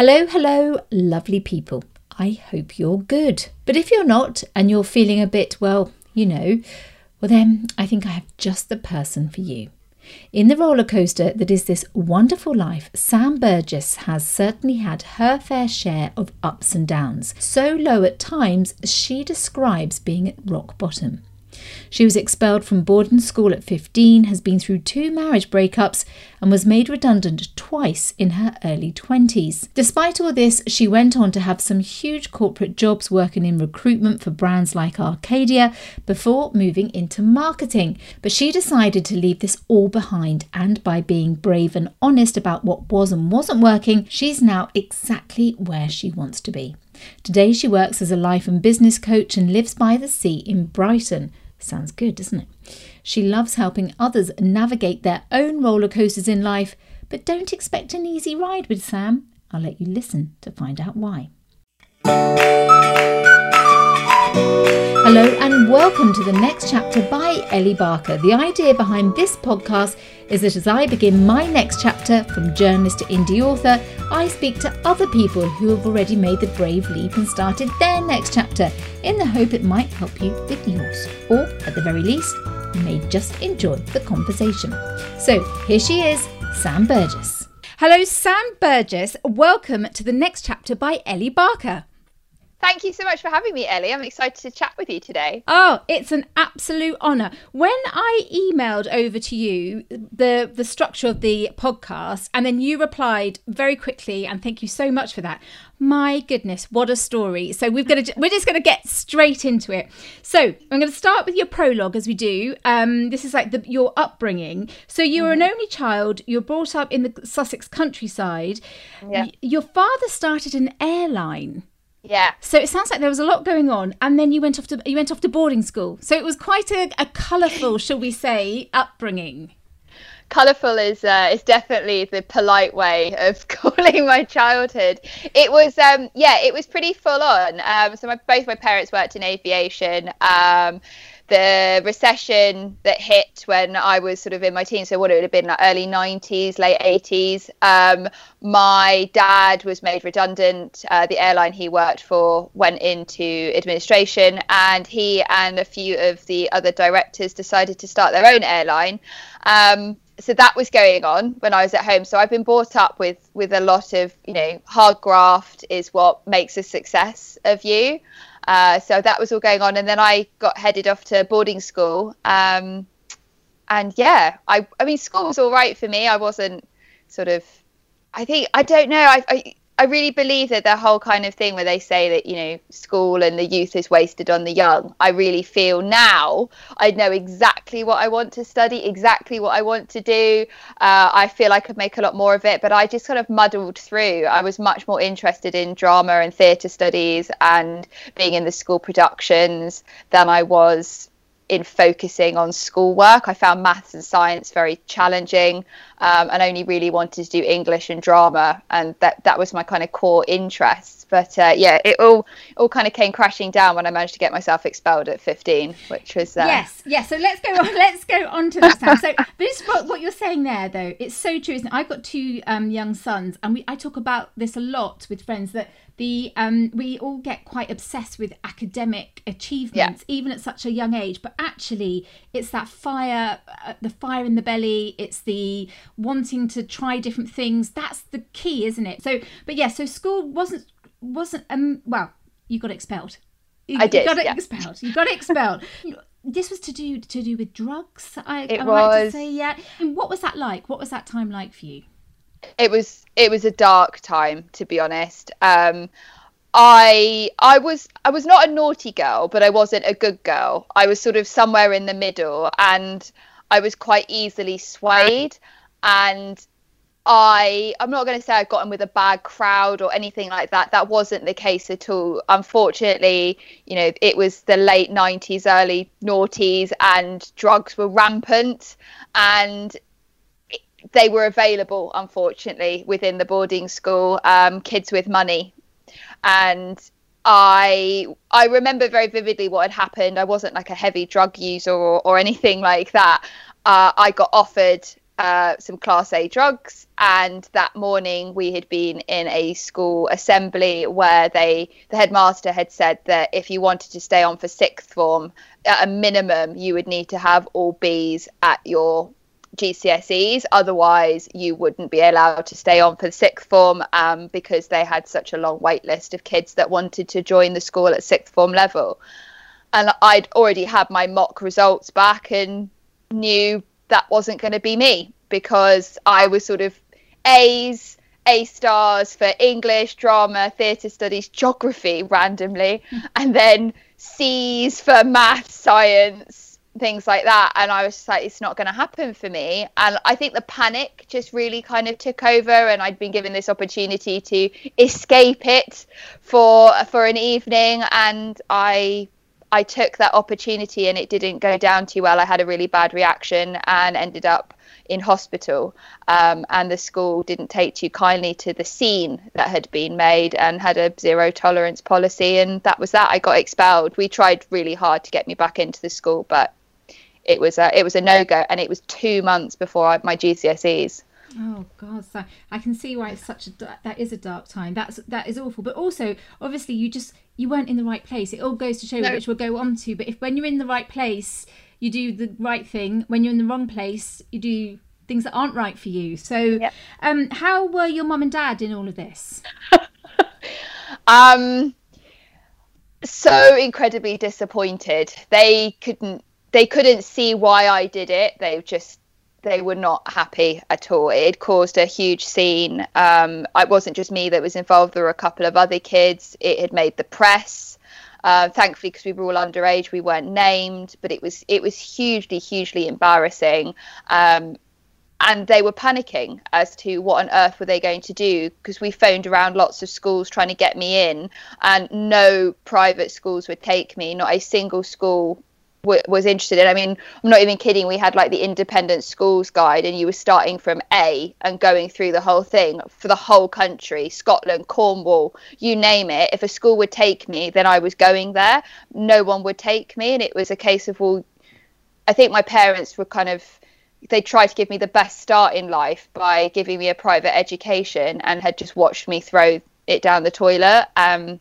Hello, hello, lovely people. I hope you're good. But if you're not and you're feeling a bit, well, you know, well, then I think I have just the person for you. In the roller coaster that is this wonderful life, Sam Burgess has certainly had her fair share of ups and downs, so low at times she describes being at rock bottom. She was expelled from boarding school at 15, has been through two marriage breakups, and was made redundant twice in her early 20s. Despite all this, she went on to have some huge corporate jobs working in recruitment for brands like Arcadia before moving into marketing. But she decided to leave this all behind, and by being brave and honest about what was and wasn't working, she's now exactly where she wants to be. Today, she works as a life and business coach and lives by the sea in Brighton. Sounds good, doesn't it? She loves helping others navigate their own roller coasters in life, but don't expect an easy ride with Sam. I'll let you listen to find out why. Hello and welcome to the next chapter by Ellie Barker. The idea behind this podcast is that as I begin my next chapter from journalist to indie author, I speak to other people who have already made the brave leap and started their next chapter in the hope it might help you with yours. Or, at the very least, you may just enjoy the conversation. So, here she is, Sam Burgess. Hello, Sam Burgess. Welcome to the next chapter by Ellie Barker. Thank you so much for having me, Ellie. I'm excited to chat with you today. Oh, it's an absolute honour. When I emailed over to you the the structure of the podcast, and then you replied very quickly, and thank you so much for that. My goodness, what a story! So we're gonna we're just gonna get straight into it. So I'm going to start with your prologue, as we do. Um, this is like the, your upbringing. So you were mm-hmm. an only child. You're brought up in the Sussex countryside. Yeah. Your father started an airline. Yeah. So it sounds like there was a lot going on, and then you went off to you went off to boarding school. So it was quite a, a colourful, shall we say, upbringing. Colourful is uh, is definitely the polite way of calling my childhood. It was um, yeah, it was pretty full on. Um, so my, both my parents worked in aviation. Um, the recession that hit when I was sort of in my teens, so what it would have been like early 90s, late 80s. Um, my dad was made redundant. Uh, the airline he worked for went into administration, and he and a few of the other directors decided to start their own airline. Um, so that was going on when I was at home. So I've been brought up with with a lot of you know hard graft is what makes a success of you. Uh, so that was all going on, and then I got headed off to boarding school. Um, and yeah, I I mean school was all right for me. I wasn't sort of I think I don't know. I, I I really believe that the whole kind of thing where they say that you know school and the youth is wasted on the young. I really feel now I know exactly what I want to study, exactly what I want to do. Uh, I feel I could make a lot more of it, but I just kind of muddled through. I was much more interested in drama and theatre studies and being in the school productions than I was in focusing on schoolwork. I found maths and science very challenging, um, and only really wanted to do English and drama, and that that was my kind of core interests. But uh, yeah, it all all kind of came crashing down when I managed to get myself expelled at 15, which was uh... yes, yes. So let's go on. Let's go on to that. So this what, what you're saying there, though, it's so true. Isn't it? I've got two um, young sons, and we I talk about this a lot with friends that the um, we all get quite obsessed with academic achievements yeah. even at such a young age but actually it's that fire uh, the fire in the belly it's the wanting to try different things that's the key isn't it so but yeah so school wasn't wasn't um well you got expelled you, I did, you got yeah. expelled you got expelled this was to do to do with drugs I, it I was to say yeah and what was that like what was that time like for you it was it was a dark time to be honest. Um, I I was I was not a naughty girl, but I wasn't a good girl. I was sort of somewhere in the middle, and I was quite easily swayed. And I I'm not going to say I got in with a bad crowd or anything like that. That wasn't the case at all. Unfortunately, you know, it was the late 90s, early noughties, and drugs were rampant. And they were available, unfortunately, within the boarding school. Um, kids with money, and I I remember very vividly what had happened. I wasn't like a heavy drug user or, or anything like that. Uh, I got offered uh, some Class A drugs. And that morning, we had been in a school assembly where they, the headmaster had said that if you wanted to stay on for sixth form, at a minimum, you would need to have all Bs at your GCSEs. Otherwise, you wouldn't be allowed to stay on for the sixth form um, because they had such a long wait list of kids that wanted to join the school at sixth form level. And I'd already had my mock results back and knew that wasn't going to be me because I was sort of A's, A stars for English, drama, theatre studies, geography randomly, and then C's for math, science, things like that. And i was just like it's not going to happen for me. And i think the panic just really kind of took over and i'd been given this opportunity to escape it for for an evening. And i i took that opportunity and it didn't go down too well. I had a really bad reaction and ended up in hospital. Um, and the school didn't take too kindly to the scene that had been made and had a zero tolerance policy. And that was that. I got expelled. We tried really hard to get me back into the school but it was a it was a no go, and it was two months before I, my GCSEs. Oh God, so I can see why it's such a that is a dark time. That's that is awful. But also, obviously, you just you weren't in the right place. It all goes to show, no. which we'll go on to. But if when you're in the right place, you do the right thing. When you're in the wrong place, you do things that aren't right for you. So, yep. um, how were your mum and dad in all of this? um, so incredibly disappointed. They couldn't they couldn't see why I did it. They just they were not happy at all. It caused a huge scene. Um, it wasn't just me that was involved. There were a couple of other kids. It had made the press. Uh, thankfully, because we were all underage, we weren't named. But it was it was hugely, hugely embarrassing. Um, and they were panicking as to what on earth were they going to do because we phoned around lots of schools trying to get me in and no private schools would take me not a single school w- was interested in. I mean, I'm not even kidding. We had like the independent schools guide, and you were starting from A and going through the whole thing for the whole country Scotland, Cornwall, you name it. If a school would take me, then I was going there. No one would take me. And it was a case of, well, I think my parents were kind of they tried to give me the best start in life by giving me a private education and had just watched me throw it down the toilet. Um,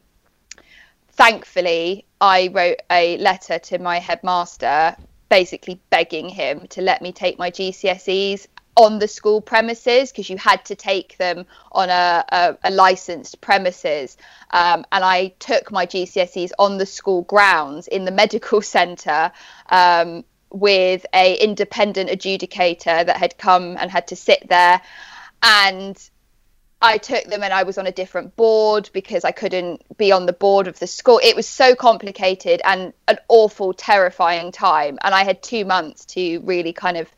thankfully, I wrote a letter to my headmaster basically begging him to let me take my GCSEs on the school premises because you had to take them on a, a, a licensed premises. Um, and I took my GCSEs on the school grounds in the medical centre um, with a independent adjudicator that had come and had to sit there. And I took them and I was on a different board because I couldn't be on the board of the school. It was so complicated and an awful, terrifying time. And I had two months to really kind of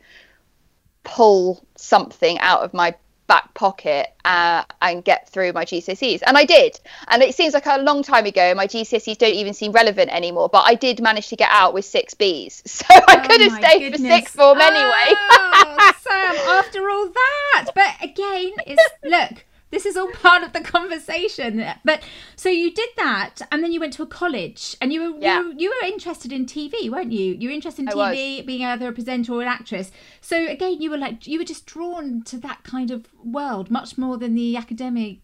pull something out of my back pocket uh, and get through my GCSEs. And I did. And it seems like a long time ago. My GCSEs don't even seem relevant anymore. But I did manage to get out with six Bs. So I oh could have stayed goodness. for sixth form anyway. oh, Sam, after all that. But again, it's look this is all part of the conversation. But so you did that, and then you went to a college, and you were yeah. you, you, were interested in TV, weren't you? You were interested in TV, being either a presenter or an actress. So again, you were like you were just drawn to that kind of world much more than the academic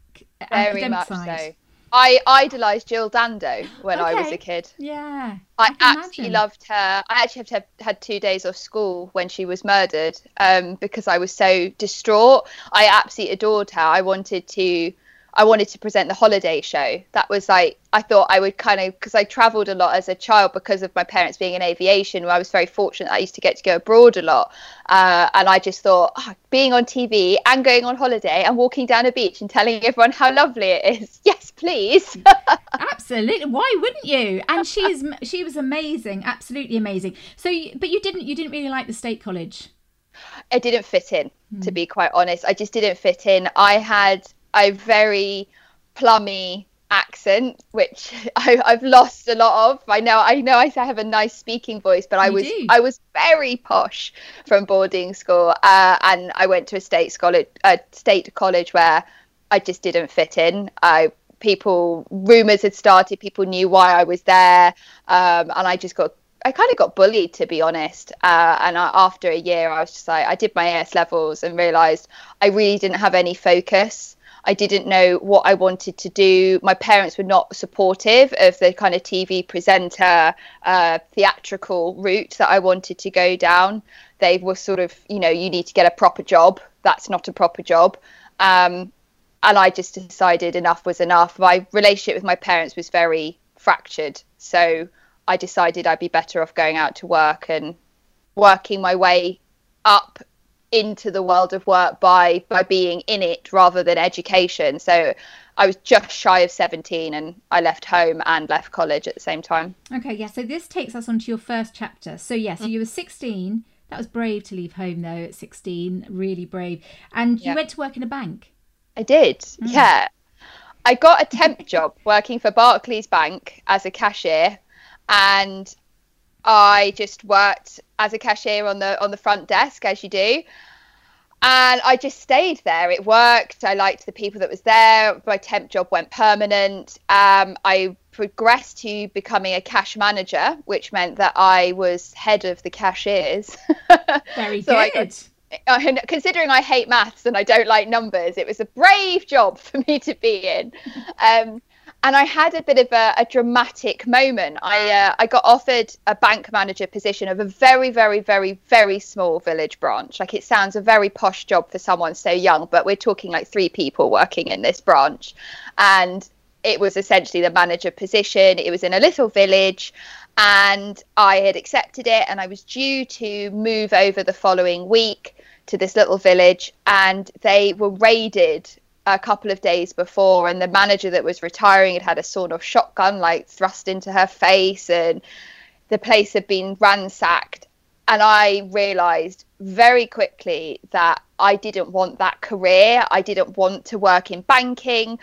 Very academic side. So. I idolized Jill Dando when okay. I was a kid. Yeah. I, I absolutely loved her. I actually have to have had two days off school when she was murdered um, because I was so distraught. I absolutely adored her. I wanted to I wanted to present the holiday show. That was like I thought I would kind of because I travelled a lot as a child because of my parents being in aviation. Where I was very fortunate. I used to get to go abroad a lot, uh, and I just thought oh, being on TV and going on holiday and walking down a beach and telling everyone how lovely it is. Yes, please. Absolutely. Why wouldn't you? And she's she was amazing. Absolutely amazing. So, but you didn't you didn't really like the state college. I didn't fit in, mm. to hmm. be quite honest. I just didn't fit in. I had a very plummy accent, which I, have lost a lot of. I know, I know, I have a nice speaking voice, but I you was do. I was very posh from boarding school, uh, and I went to a state college, a state college where I just didn't fit in. I people rumors had started, people knew why I was there, um, and I just got I kind of got bullied to be honest. Uh, and I, after a year, I was just like, I did my AS levels and realised I really didn't have any focus. I didn't know what I wanted to do. My parents were not supportive of the kind of TV presenter, uh, theatrical route that I wanted to go down. They were sort of, you know, you need to get a proper job. That's not a proper job. Um, and I just decided enough was enough. My relationship with my parents was very fractured. So I decided I'd be better off going out to work and working my way up into the world of work by by being in it rather than education. So I was just shy of 17 and I left home and left college at the same time. Okay, yeah. So this takes us on to your first chapter. So yeah, so you were 16. That was brave to leave home though at 16, really brave. And you yeah. went to work in a bank. I did. Mm. Yeah. I got a temp job working for Barclays Bank as a cashier and I just worked as a cashier on the on the front desk as you do. And I just stayed there. It worked. I liked the people that was there. My temp job went permanent. Um, I progressed to becoming a cash manager, which meant that I was head of the cashiers. Very so good. I considering I hate maths and I don't like numbers, it was a brave job for me to be in. Um, and I had a bit of a, a dramatic moment. I uh, I got offered a bank manager position of a very very very very small village branch. Like it sounds a very posh job for someone so young, but we're talking like three people working in this branch, and it was essentially the manager position. It was in a little village, and I had accepted it, and I was due to move over the following week to this little village, and they were raided a couple of days before, and the manager that was retiring had had a sort of shotgun like thrust into her face, and the place had been ransacked. And I realised very quickly that I didn't want that career. I didn't want to work in banking.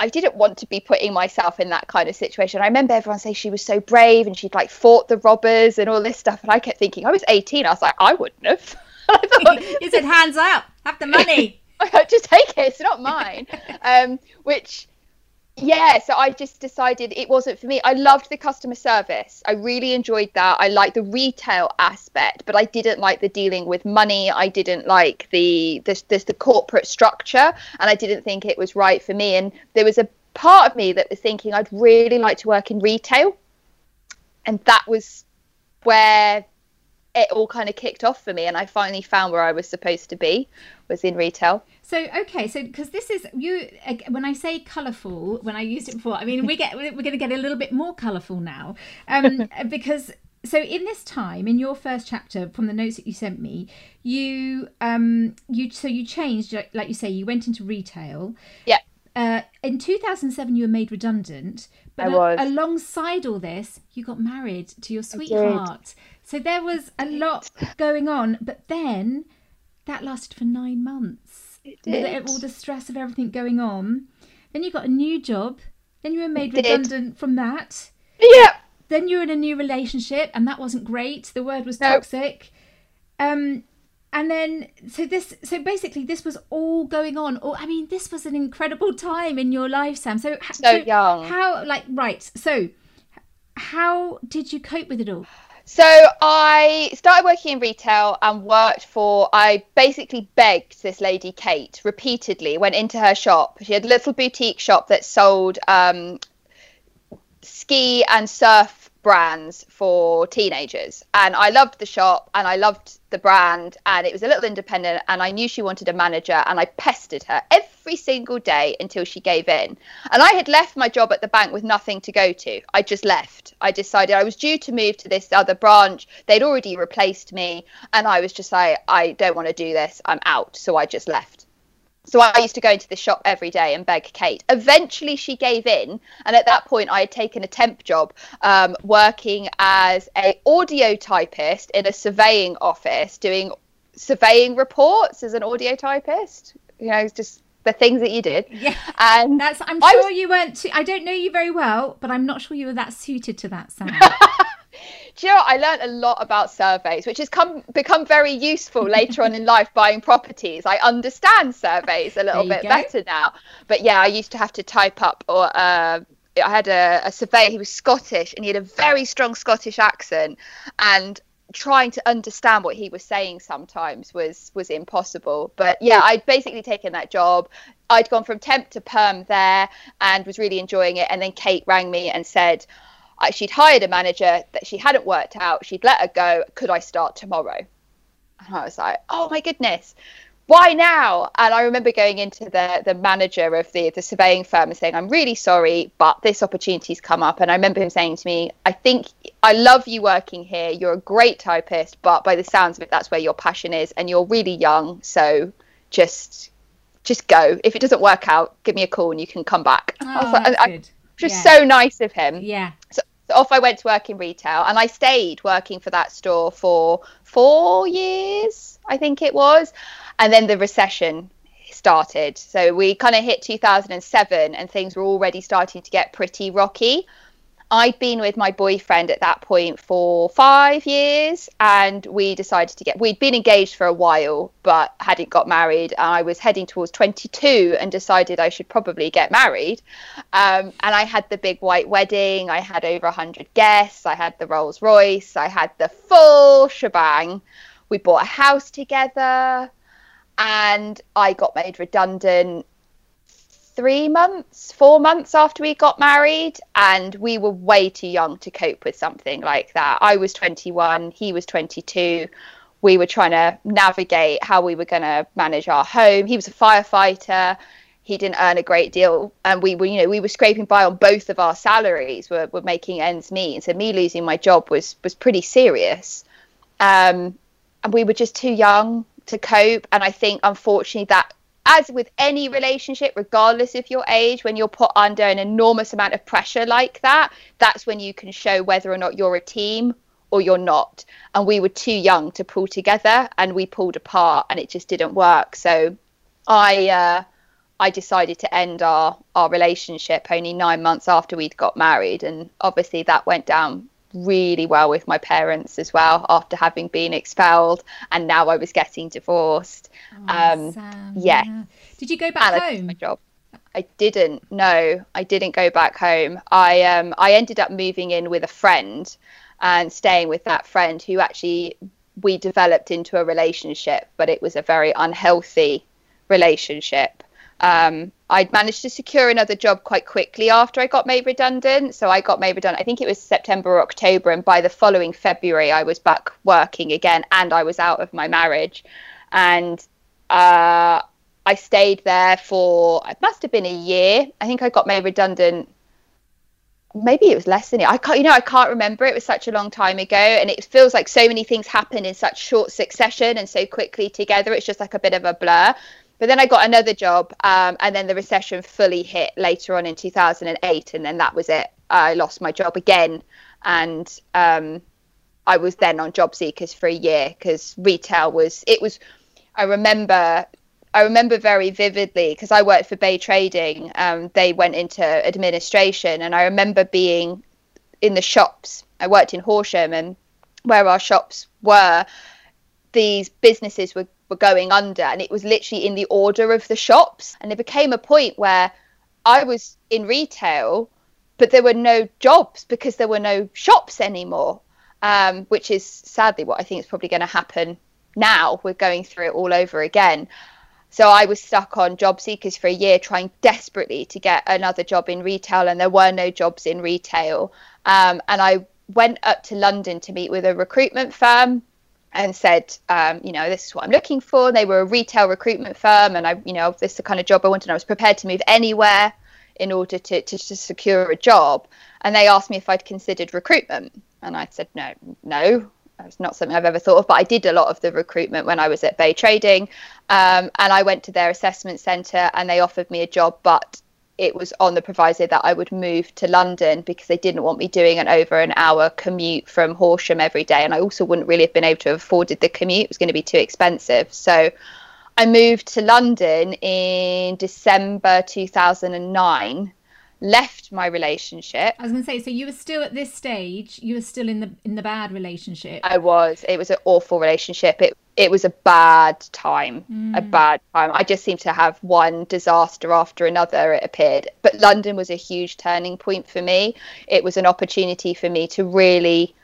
I didn't want to be putting myself in that kind of situation. I remember everyone saying she was so brave and she'd like fought the robbers and all this stuff. And I kept thinking, I was 18. I was like, I wouldn't have. I thought, you said, hands up, have the money. just take it. It's not mine. um, which, yeah. So I just decided it wasn't for me. I loved the customer service. I really enjoyed that. I liked the retail aspect, but I didn't like the dealing with money. I didn't like the the, the, the corporate structure, and I didn't think it was right for me. And there was a part of me that was thinking I'd really like to work in retail, and that was where it all kind of kicked off for me and I finally found where I was supposed to be was in retail. So okay, so because this is you when I say colourful, when I used it before, I mean we get we're going to get a little bit more colourful now, um, because so in this time in your first chapter from the notes that you sent me, you um you so you changed like you say you went into retail. Yeah. Uh, in 2007, you were made redundant, but a- alongside all this, you got married to your sweetheart. So there was a lot going on, but then that lasted for nine months. It did. With all the stress of everything going on. Then you got a new job. Then you were made redundant from that. Yeah. Then you were in a new relationship, and that wasn't great. The word was toxic. Um, and then so this so basically this was all going on or i mean this was an incredible time in your life sam so so, so young how like right so how did you cope with it all so I started working in retail and worked for. I basically begged this lady Kate repeatedly. Went into her shop. She had a little boutique shop that sold um, ski and surf brands for teenagers. And i loved the shop and i loved the brand and it was a little independent and i knew she wanted a manager and i pestered her every single day until she gave in. And i had left my job at the bank with nothing to go to. I just left. I decided i was due to move to this other branch. They'd already replaced me and i was just like i don't want to do this. I'm out. So i just left so I used to go into the shop every day and beg Kate. Eventually, she gave in, and at that point, I had taken a temp job um, working as a audio typist in a surveying office, doing surveying reports as an audio typist. You know, just the things that you did. Yeah, and that's. I'm sure was, you weren't. Too, I don't know you very well, but I'm not sure you were that suited to that sound. Do you know I learned a lot about surveys, which has come become very useful later on in life buying properties. I understand surveys a little bit go. better now. But yeah, I used to have to type up or uh, I had a, a surveyor. He was Scottish, and he had a very strong Scottish accent, and trying to understand what he was saying sometimes was was impossible but yeah i'd basically taken that job i'd gone from temp to perm there and was really enjoying it and then kate rang me and said she'd hired a manager that she hadn't worked out she'd let her go could i start tomorrow and i was like oh my goodness why now? And I remember going into the the manager of the the surveying firm and saying, I'm really sorry, but this opportunity's come up. And I remember him saying to me, I think I love you working here. You're a great typist, but by the sounds of it, that's where your passion is, and you're really young, so just just go. If it doesn't work out, give me a call and you can come back. Oh, I was oh, like, I, I, just yeah. so nice of him. Yeah. So, so off I went to work in retail, and I stayed working for that store for four years, I think it was and then the recession started. So we kind of hit 2007 and things were already starting to get pretty rocky. I'd been with my boyfriend at that point for five years, and we decided to get. We'd been engaged for a while, but hadn't got married. I was heading towards 22 and decided I should probably get married. Um, and I had the big white wedding. I had over 100 guests. I had the Rolls Royce. I had the full shebang. We bought a house together and I got made redundant three months, four months after we got married, and we were way too young to cope with something like that. I was 21, he was 22. We were trying to navigate how we were going to manage our home. He was a firefighter. He didn't earn a great deal, and we were, you know, we were scraping by on both of our salaries. We're, we're making ends meet, and so me losing my job was was pretty serious. Um, and we were just too young to cope. And I think, unfortunately, that as with any relationship, regardless of your age, when you're put under an enormous amount of pressure like that, that's when you can show whether or not you're a team or you're not. And we were too young to pull together and we pulled apart and it just didn't work. So I uh, I decided to end our, our relationship only nine months after we'd got married. And obviously that went down really well with my parents as well after having been expelled and now I was getting divorced. Oh, um, Sam, yeah. yeah. Did you go back home? My job. I didn't. No, I didn't go back home. I um I ended up moving in with a friend and staying with that friend who actually we developed into a relationship, but it was a very unhealthy relationship. Um, I'd managed to secure another job quite quickly after I got made redundant. So I got made redundant, I think it was September or October. And by the following February, I was back working again and I was out of my marriage. And uh, I stayed there for, it must have been a year. I think I got made redundant. Maybe it was less than it. I can't, you know, I can't remember. It was such a long time ago, and it feels like so many things happen in such short succession and so quickly together. It's just like a bit of a blur. But then I got another job, um, and then the recession fully hit later on in 2008, and then that was it. I lost my job again, and um, I was then on job seekers for a year because retail was. It was. I remember. I remember very vividly because I worked for Bay Trading. Um, they went into administration, and I remember being in the shops. I worked in Horsham, and where our shops were, these businesses were were going under and it was literally in the order of the shops. And it became a point where i was in retail but there were no jobs because there were no shops anymore um, which is sadly what i think is probably going to happen now. We're going through it all over again. So i was stuck on job seekers for a year trying desperately to get another job in retail and there were no jobs in retail. Um, and i went up to london to meet with a recruitment firm and said, um, you know, this is what I'm looking for. They were a retail recruitment firm, and I, you know, this is the kind of job I wanted. I was prepared to move anywhere in order to, to, to secure a job. And they asked me if I'd considered recruitment, and I said no, no. It's not something I've ever thought of, but I did a lot of the recruitment when I was at Bay Trading, um, and I went to their assessment centre, and they offered me a job, but it was on the proviso that I would move to London because they didn't want me doing an over an hour commute from Horsham every day. And I also wouldn't really have been able to have afforded the commute, it was going to be too expensive. So I moved to London in December 2009 left my relationship. I was going to say, so you were still at this stage. You were still in the in the bad relationship. I was. It was an awful relationship. It it was a bad time, mm. a bad time. I just seemed to have one disaster after another, it appeared. But London was a huge turning point for me. It was an opportunity for me to really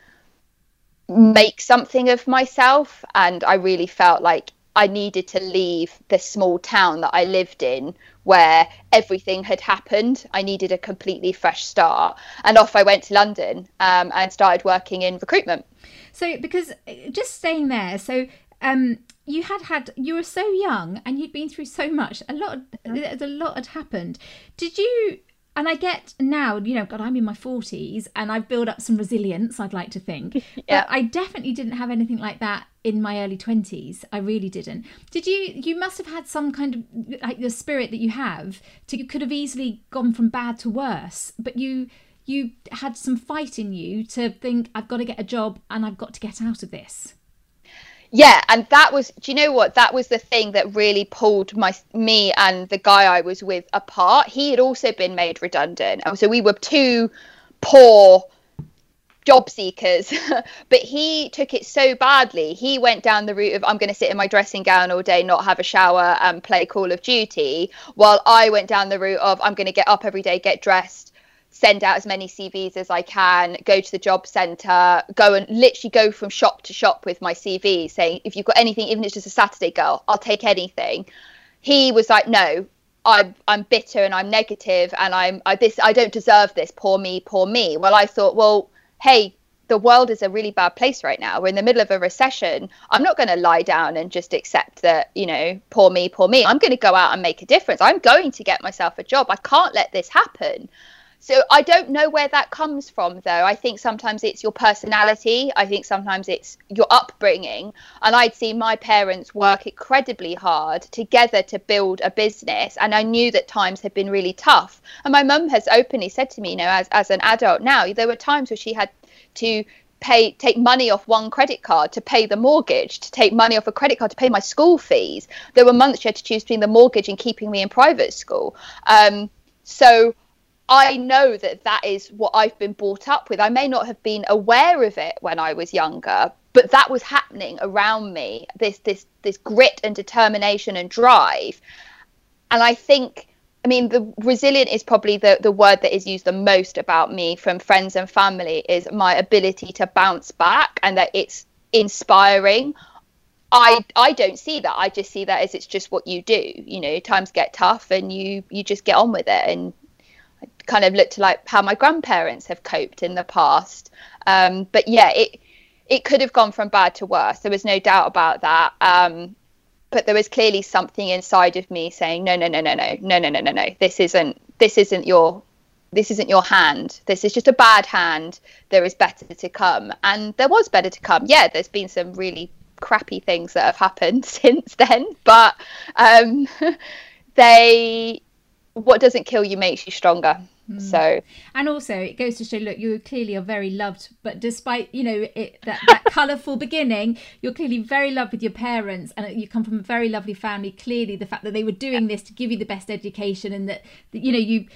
make something of myself. And I really felt like I needed to leave the small town that I lived in where everything had happened. I needed a completely fresh start. And off I went to London um, and started working in recruitment. So, because uh, just staying there, so um, you had had you were so young and you'd been through so much. A lot, mm-hmm. a lot had happened. Did you? And I get now, you know, God, I'm in my 40s and I've built up some resilience, I'd like to think. yeah. But I definitely didn't have anything like that in my early 20s. I really didn't. Did you? You must have had some kind of like the spirit that you have to, you could have easily gone from bad to worse, but you you had some fight in you to think I've got to get a job and I've got to get out of this yeah and that was do you know what? That was the thing that really pulled my me and the guy i was with apart. He had also been made redundant and so we were two poor job seekers. But he took it so badly. He went down the route of i'm going to sit in my dressing gown all day not have a shower and play call of duty while i went down the route of i'm going to get up every day get dressed send out as many CVs as I can, go to the job centre, go and literally go from shop to shop with my CV, saying, if you've got anything, even if it's just a Saturday girl, I'll take anything. He was like, no, I'm I'm bitter and I'm negative and I'm I this I don't deserve this. Poor me, poor me. Well, I thought, well, hey, the world is a really bad place right now. We're in the middle of a recession. I'm not going to lie down and just accept that, you know, poor me, poor me. I'm going to go out and make a difference. I'm going to get myself a job. I can't let this happen. So I don't know where that comes from, though. I think sometimes it's your personality. I think sometimes it's your upbringing. And I'd seen my parents work incredibly hard together to build a business. And I knew that times had been really tough. And my mum has openly said to me, you know, as, as an adult now, there were times where she had to pay take money off one credit card to pay the mortgage to take money off a credit card to pay my school fees there were months she had to choose between the mortgage and keeping me in private school um, so I know that that is what I've been brought up with. I may not have been aware of it when I was younger, but that was happening around me. This this this grit and determination and drive. And I think I mean the resilient is probably the the word that is used the most about me from friends and family is my ability to bounce back and that it's inspiring. I I don't see that. I just see that as it's just what you do. You know, times get tough and you you just get on with it and kind of looked like how my grandparents have coped in the past. Um, but yeah, it it could have gone from bad to worse. There was no doubt about that. Um, but there was clearly something inside of me saying, no, no, no, no, no, no, no, no, no, no. This isn't this isn't your this isn't your hand. This is just a bad hand. There is better to come, and there was better to come. Yeah, there's been some really crappy things that have happened since then, but um, they what doesn't kill you makes you stronger. Mm. So, and also it goes to show, look, you clearly are very loved, but despite you know it, that, that colourful beginning, you're clearly very loved with your parents, and you come from a very lovely family. Clearly, the fact that they were doing this to give you the best education, and that, that you know you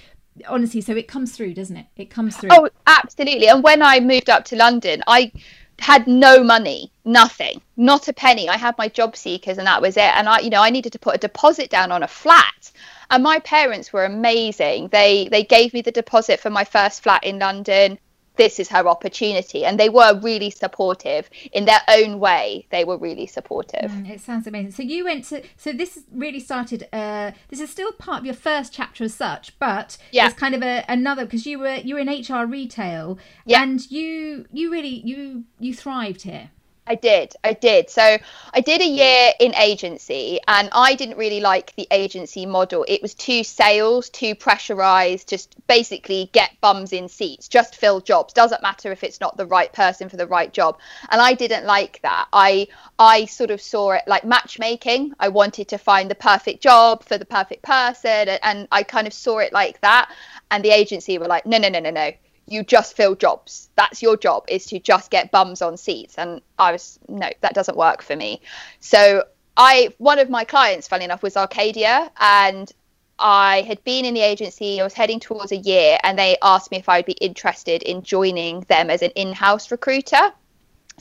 honestly, so it comes through, doesn't it? It comes through. Oh, absolutely. And when I moved up to London, I had no money nothing not a penny i had my job seekers and that was it and i you know i needed to put a deposit down on a flat and my parents were amazing. They they gave me the deposit for my first flat in london. This is her opportunity. And they were really supportive. In their own way they were really supportive. Mm, it sounds amazing. So you went to so this really started uh this is still part of your first chapter as such but yeah. it's kind of a another because you were you were in hr retail yeah. and you you really you you thrived here I did. I did. So I did a year in agency and I didn't really like the agency model. It was too sales, too pressurized, just basically get bums in seats, just fill jobs. Doesn't matter if it's not the right person for the right job. And I didn't like that. I I sort of saw it like matchmaking. I wanted to find the perfect job for the perfect person and I kind of saw it like that. And the agency were like, no, no, no, no, no you just fill jobs. That's your job is to just get bums on seats. And I was no, that doesn't work for me. So I one of my clients, funny enough, was Arcadia, and I had been in the agency. I was heading towards a year, and they asked me if I would be interested in joining them as an in-house recruiter.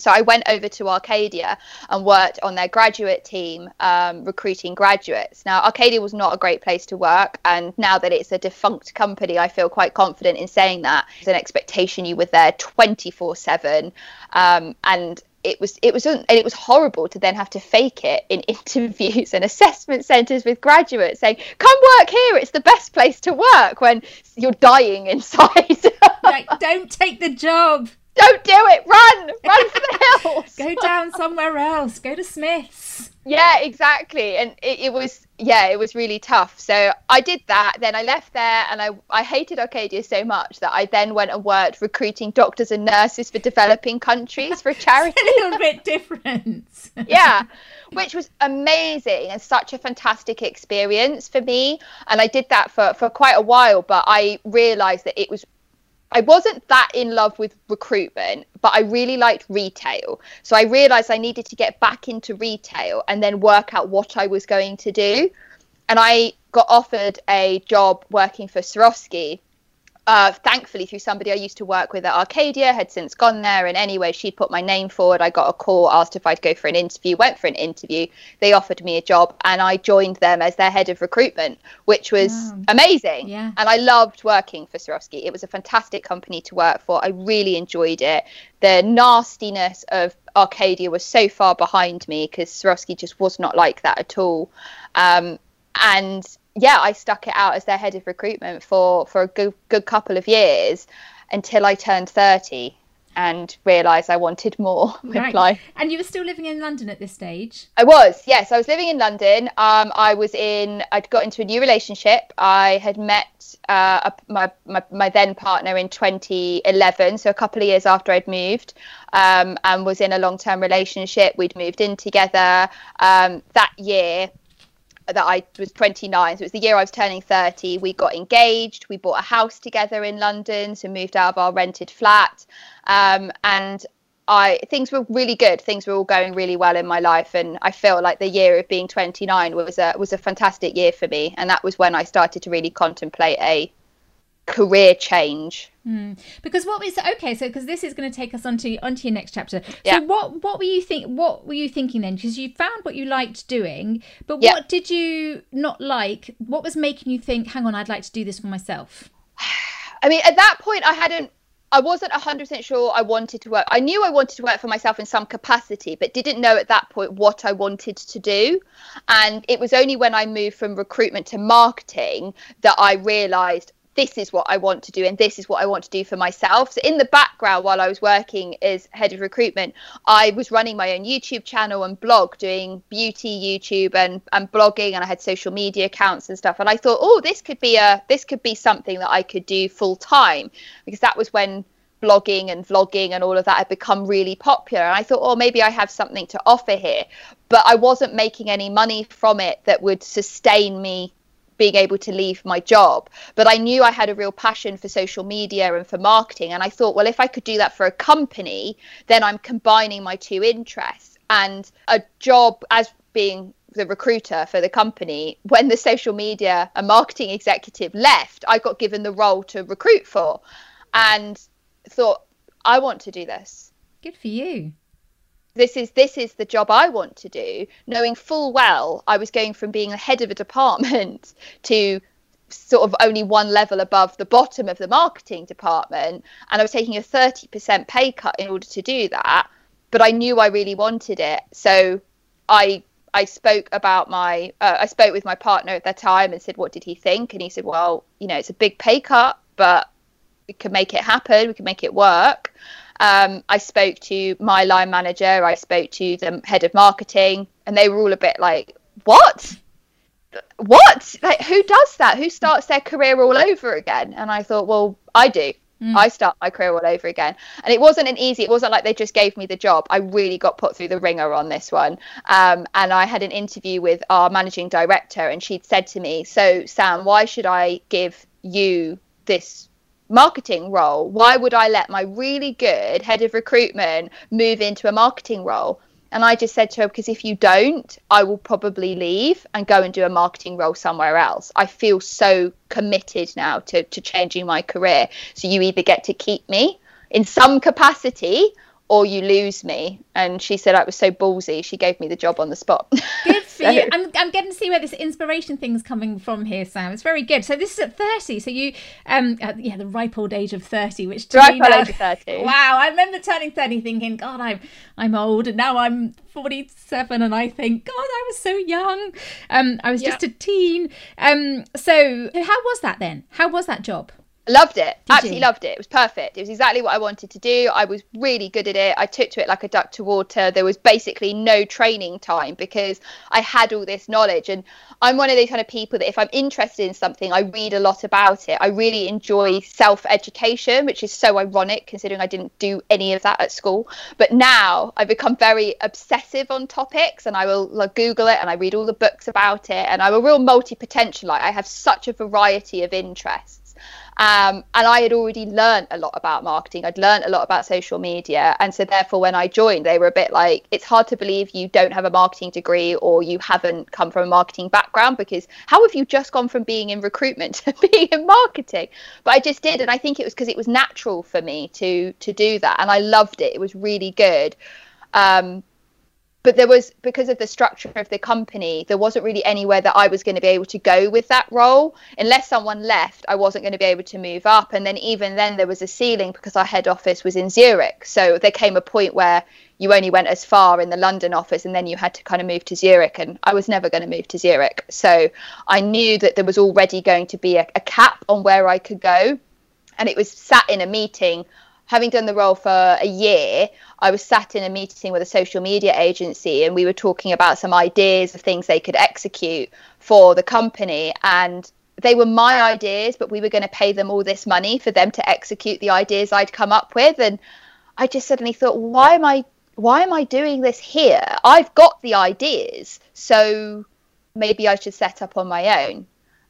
So I went over to Arcadia and worked on their graduate team, um, recruiting graduates. Now, Arcadia was not a great place to work, and now that it's a defunct company, I feel quite confident in saying that. It's an expectation you were there 24 um, 7, and it was it was and it was horrible to then have to fake it in interviews and assessment centres with graduates saying come work here it's the best place to work when you're dying inside like don't take the job don't do it. Run. Run for the hills. Go down somewhere else. Go to smith's. Yeah exactly. And it, it, was yeah it was really tough. So i did that. Then i left there and i i hated arcadia so much that i then went and worked recruiting doctors and nurses for developing countries for a charity a little bit different. Yeah which was amazing and such a fantastic experience for me. And i did that for for quite a while but i realized that it was I wasn't that in love with recruitment, but I really liked retail. So I realized I needed to get back into retail and then work out what I was going to do. And I got offered a job working for Swarovski uh, thankfully through somebody I used to work with at Arcadia, had since gone there. And anyway, she'd put my name forward. I got a call, asked if I'd go for an interview, went for an interview. They offered me a job, and I joined them as their head of recruitment, which was amazing. Yeah. And I loved working for Swarovski. It was a fantastic company to work for. I really enjoyed it. The nastiness of Arcadia was so far behind me because Swarovski just was not like that at all. Um, and yeah, I stuck it out as their head of recruitment for for a good good couple of years until I turned thirty and realised I wanted more right. life. And you were still living in London at this stage? I was, yes. I was living in London. Um, I was in, I'd got into a new relationship. I had met uh, my, my, my then partner in 2011, so a couple of years after I'd moved, um, and was in a long term relationship. We'd moved in together. Um, that year, that I was 29. So it was the year I was turning 30. We got engaged. We bought a house together in London. So moved out of our rented flat. Um, and I things were really good. Things were all going really well in my life, and I felt like the year of being 29 was a was a fantastic year for me. And that was when I started to really contemplate a career change. Mm. Because what was okay? So because this is going to take us onto onto your next chapter. Yeah. So what what were you think? What were you thinking then? Because you found what you liked doing, but yeah. what did you not like? What was making you think, "Hang on, I'd like to do this for myself"? I mean, at that point, I hadn't. I wasn't 100% sure I wanted to work. I knew I wanted to work for myself in some capacity, but didn't know at that point what I wanted to do. And it was only when I moved from recruitment to marketing that I realized this is what I want to do and this is what I want to do for myself. So in the background while I was working as head of recruitment, I was running my own YouTube channel and blog doing beauty YouTube and, and blogging and I had social media accounts and stuff. And I thought, oh, this could be a this could be something that I could do full time because that was when blogging and vlogging and all of that had become really popular. And I thought, oh, maybe I have something to offer here. But I wasn't making any money from it that would sustain me being able to leave my job. But I knew I had a real passion for social media and for marketing. And I thought, well, if I could do that for a company, then I'm combining my two interests. And a job as being the recruiter for the company, when the social media and marketing executive left, I got given the role to recruit for and thought, I want to do this. Good for you this is this is the job I want to do, knowing full well I was going from being the head of a department to sort of only one level above the bottom of the marketing department. And I was taking a 30% pay cut in order to do that but I knew I really wanted it. So I I spoke about my uh, I spoke with my partner at that time and said what did he think? And he said well you know it's a big pay cut but we can make it happen. We can make it work um, I spoke to my line manager, I spoke to the head of marketing, and they were all a bit like, "What? What? Like, who does that? Who starts their career all over again?" And I thought, "Well, I do. Mm. I start my career all over again." And it wasn't an easy. It wasn't like they just gave me the job. I really got put through the wringer on this one. Um, and I had an interview with our managing director, and she'd said to me, "So, Sam, why should I give you this marketing role. Why would I let my really good head of recruitment move into a marketing role? And I just said to her, because if you don't, I will probably leave and go and do a marketing role somewhere else. I feel so committed now to, to changing my career. So you either get to keep me in some capacity or you lose me. And she said I was so ballsy, she gave me the job on the spot. Good for so. you. I'm, I'm getting to see where this inspiration thing's coming from here, Sam. It's very good. So this is at 30. So you, um, uh, yeah, the ripe old age of 30, which to ripe old age of 30. Wow, I remember turning 30 thinking, God, I'm, I'm old, and now I'm 47 and I think, God, I was so young. Um, I was just a teen. Um, so how was that then? How was that job? Loved it. Did Absolutely you? loved it. It was perfect. It was exactly what I wanted to do. I was really good at it. I took to it like a duck to water. There was basically no training time because I had all this knowledge. And I'm one of those kind of people that if I'm interested in something, I read a lot about it. I really enjoy self education, which is so ironic considering I didn't do any of that at school. But now I've become very obsessive on topics and I will like, Google it and I read all the books about it. And I'm a real multi potentialite. I have such a variety of interests. Um, and I had already learned a lot about marketing. I'd learned a lot about social media. And so, therefore, when I joined, they were a bit like, it's hard to believe you don't have a marketing degree or you haven't come from a marketing background because how have you just gone from being in recruitment to being in marketing? But I just did. And I think it was because it was natural for me to to do that. And I loved it. It was really good. Um, but there was because of the structure of the company there wasn't really anywhere that i was going to be able to go with that role. Unless someone left i wasn't going to be able to move up. And then even then there was a ceiling because our head office was in zurich. So there came a point where you only went as far in the london office and then you had to kind of move to zurich. And i was never going to move to zurich. So i knew that there was already going to be a, a cap on where i could go. And it was sat in a meeting having done the role for a year, I was sat in a meeting with a social media agency and we were talking about some ideas of things they could execute for the company. And they were my ideas, but we were going to pay them all this money for them to execute the ideas I'd come up with. And I just suddenly thought, why am I why am I doing this here? I've got the ideas, so maybe I should set up on my own.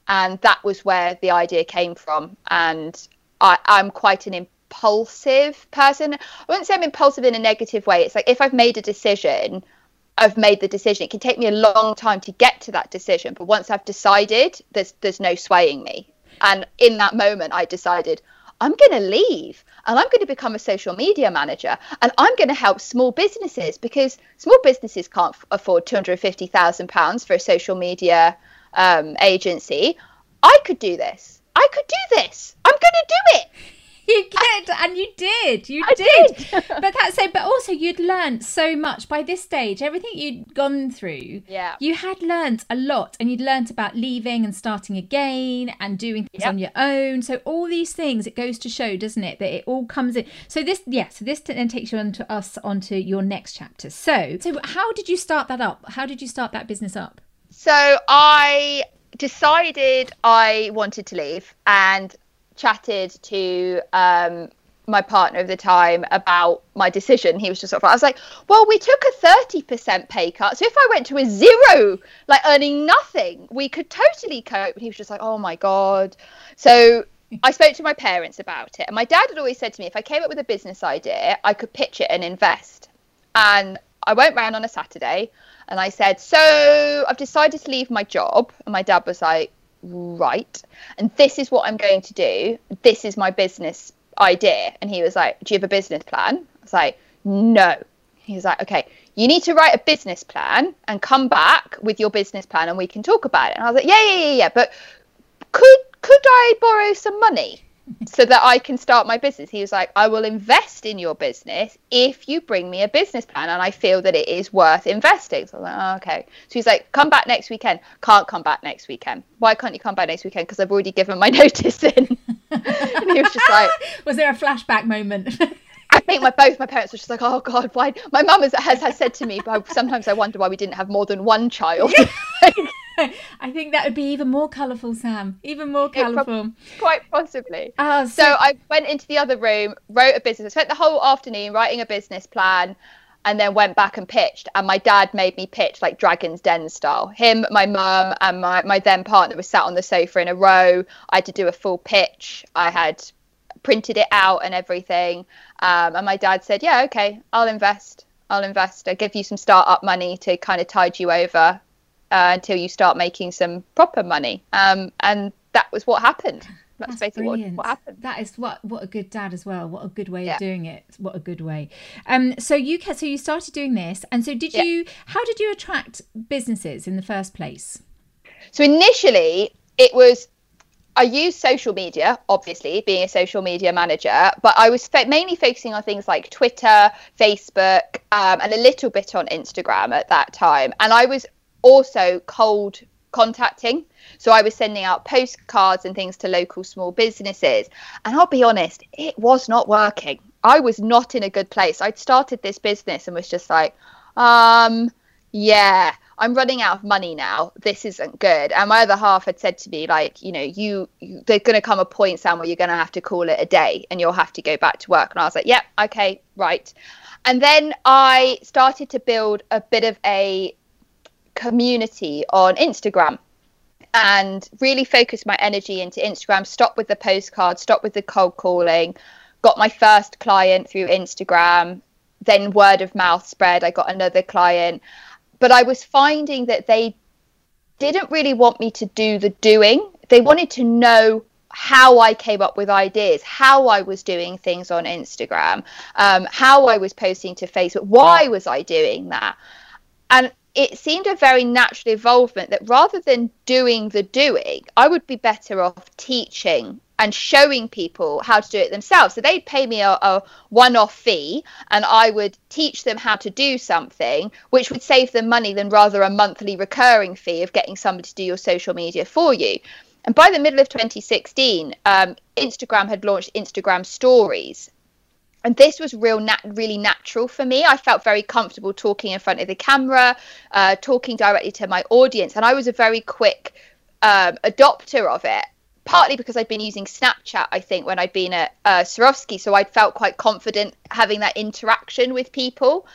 And that was where the idea came from. And I, am quite an impulsive person. I wouldn't say I'm impulsive in a negative way. It's like if I've made a decision, I've made the decision. It can take me a long time to get to that decision, but once I've decided, there's there's no swaying me. And in that moment, I decided I'm going to leave and I'm going to become a social media manager and I'm going to help small businesses because small businesses can't afford £250,000 for a social media um, agency. I could do this. I could do this. I'm going to do it you did, and you did. You did. did. but that's so. But also, you'd learned so much by this stage. Everything you'd gone through. Yeah. You had learned a lot, and you'd learned about leaving and starting again and doing things yep. on your own. So all these things, it goes to show, doesn't it, that it all comes in. So this, yeah. So this then takes you on to us onto your next chapter. So, so how did you start that up? How did you start that business up? So I decided I wanted to leave and chatted to um, my partner of the time about my decision, he was just sort of, I was like, well, we took a 30% pay cut. So if I went to a zero, like earning nothing, we could totally cope. And he was just like, oh my God. So I spoke to my parents about it. And my dad had always said to me, if I came up with a business idea, I could pitch it and invest. And I went round on a Saturday and I said, so I've decided to leave my job. And my dad was like, right and this is what i'm going to do. This is my business idea. And he was like do you have a business plan? I was like no. He was like okay you need to write a business plan and come back with your business plan and we can talk about it. And i was like yeah yeah yeah yeah but could could i borrow some money so that I can start my business. He was like, I will invest in your business if you bring me a business plan and I feel that it is worth investing. So I was like, oh, okay. So he's like, come back next weekend. Can't come back next weekend. Why can't you come back next weekend? Because I've already given my notice in. and he was just like, was there a flashback moment? I think my both my parents were just like, oh God, why? My mum has, has, has said to me, but sometimes I wonder why we didn't have more than one child. I think that would be even more colourful, Sam. Even more colourful. quite possibly. Oh, so... so I went into the other room, wrote a business. I spent the whole afternoon writing a business plan and then went back and pitched. And my dad made me pitch like Dragon's Den style. Him, my mum, and my, my then partner was sat on the sofa in a row. I had to do a full pitch. I had printed it out and everything. Um, and my dad said, Yeah, okay, I'll invest. I'll invest. I'll give you some startup money to kind of tide you over uh, until you start making some proper money. Um, and that was what happened. that's, that's basically what, what, happened. That is what what a good dad as well. What a good way yeah. of doing it. What a good way. Um, so you so you started doing this, and so did yeah. you? How did you attract businesses in the first place? So initially, it was I use social media, obviously, being a social media manager, but I was mainly focusing on things like Twitter, Facebook, um, and a little bit on Instagram at that time. And I was also cold contacting. So I was sending out postcards and things to local small businesses. And I'll be honest, it was not working. I was not in a good place. I'd started this business and was just like, um, yeah, I'm running out of money now. This isn't good. And my other half had said to me, like, you know, you, you there's going to come a point, Sam, where you're going to have to call it a day and you'll have to go back to work. And I was like, yep, yeah, okay, right. And then I started to build a bit of a community on Instagram and really focus my energy into Instagram. Stop with the postcards, stop with the cold calling. Got my first client through Instagram. Then word of mouth spread. I got another client but I was finding that they didn't really want me to do the doing. They wanted to know how I came up with ideas, how I was doing things on Instagram, um, how I was posting to Facebook. Why was I doing that? And it seemed a very natural involvement that rather than doing the doing, I would be better off teaching and showing people how to do it themselves. So they'd pay me a, a one off fee and I would teach them how to do something, which would save them money than rather a monthly recurring fee of getting somebody to do your social media for you. And by the middle of 2016, um, Instagram had launched Instagram Stories. And this was real, nat- really natural for me. I felt very comfortable talking in front of the camera, uh, talking directly to my audience, and I was a very quick um, adopter of it partly because I'd been using Snapchat, I think, when I'd been at uh, Swarovski. So I'd felt quite confident having that interaction with people.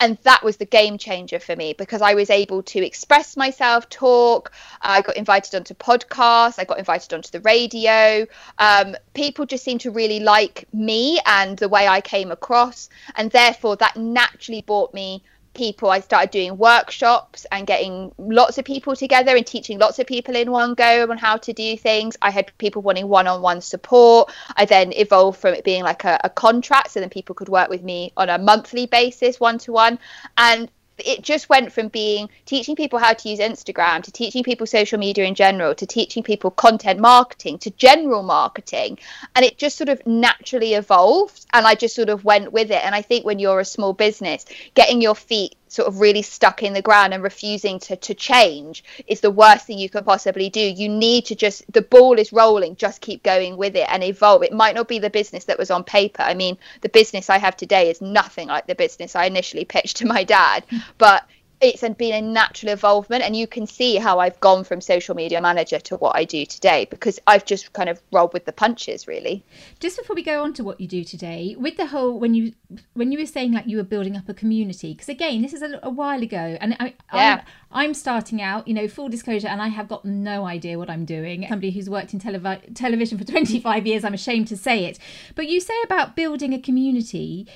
And that was the game changer for me because I was able to express myself, talk. I got invited onto podcasts. I got invited onto the radio. Um, people just seemed to really like me and the way I came across. And therefore, that naturally brought me people i started doing workshops and getting lots of people together and teaching lots of people in one go on how to do things. I had people wanting one-on-one support. I then evolved from it being like a, a contract so then people could work with me on a monthly basis one-to-one. And it just went from being teaching people how to use Instagram to teaching people social media in general to teaching people content marketing to general marketing. And it just sort of naturally evolved. And I just sort of went with it. And I think when you're a small business, getting your feet sort of really stuck in the ground and refusing to, to change is the worst thing you can possibly do. You need to just, the ball is rolling, just keep going with it and evolve. It might not be the business that was on paper. I mean, the business I have today is nothing like the business I initially pitched to my dad, but it's been a natural involvement and you can see how i've gone from social media manager to what i do today because i've just kind of rolled with the punches really. Just before we go on to what you do today with the whole when you when you were saying like you were building up a community because again this is a, a, while ago and I, yeah. I'm, I'm starting out you know full disclosure and i have got no idea what i'm doing. Somebody who's worked in televi- television for 25 years i'm ashamed to say it. But you say about building a community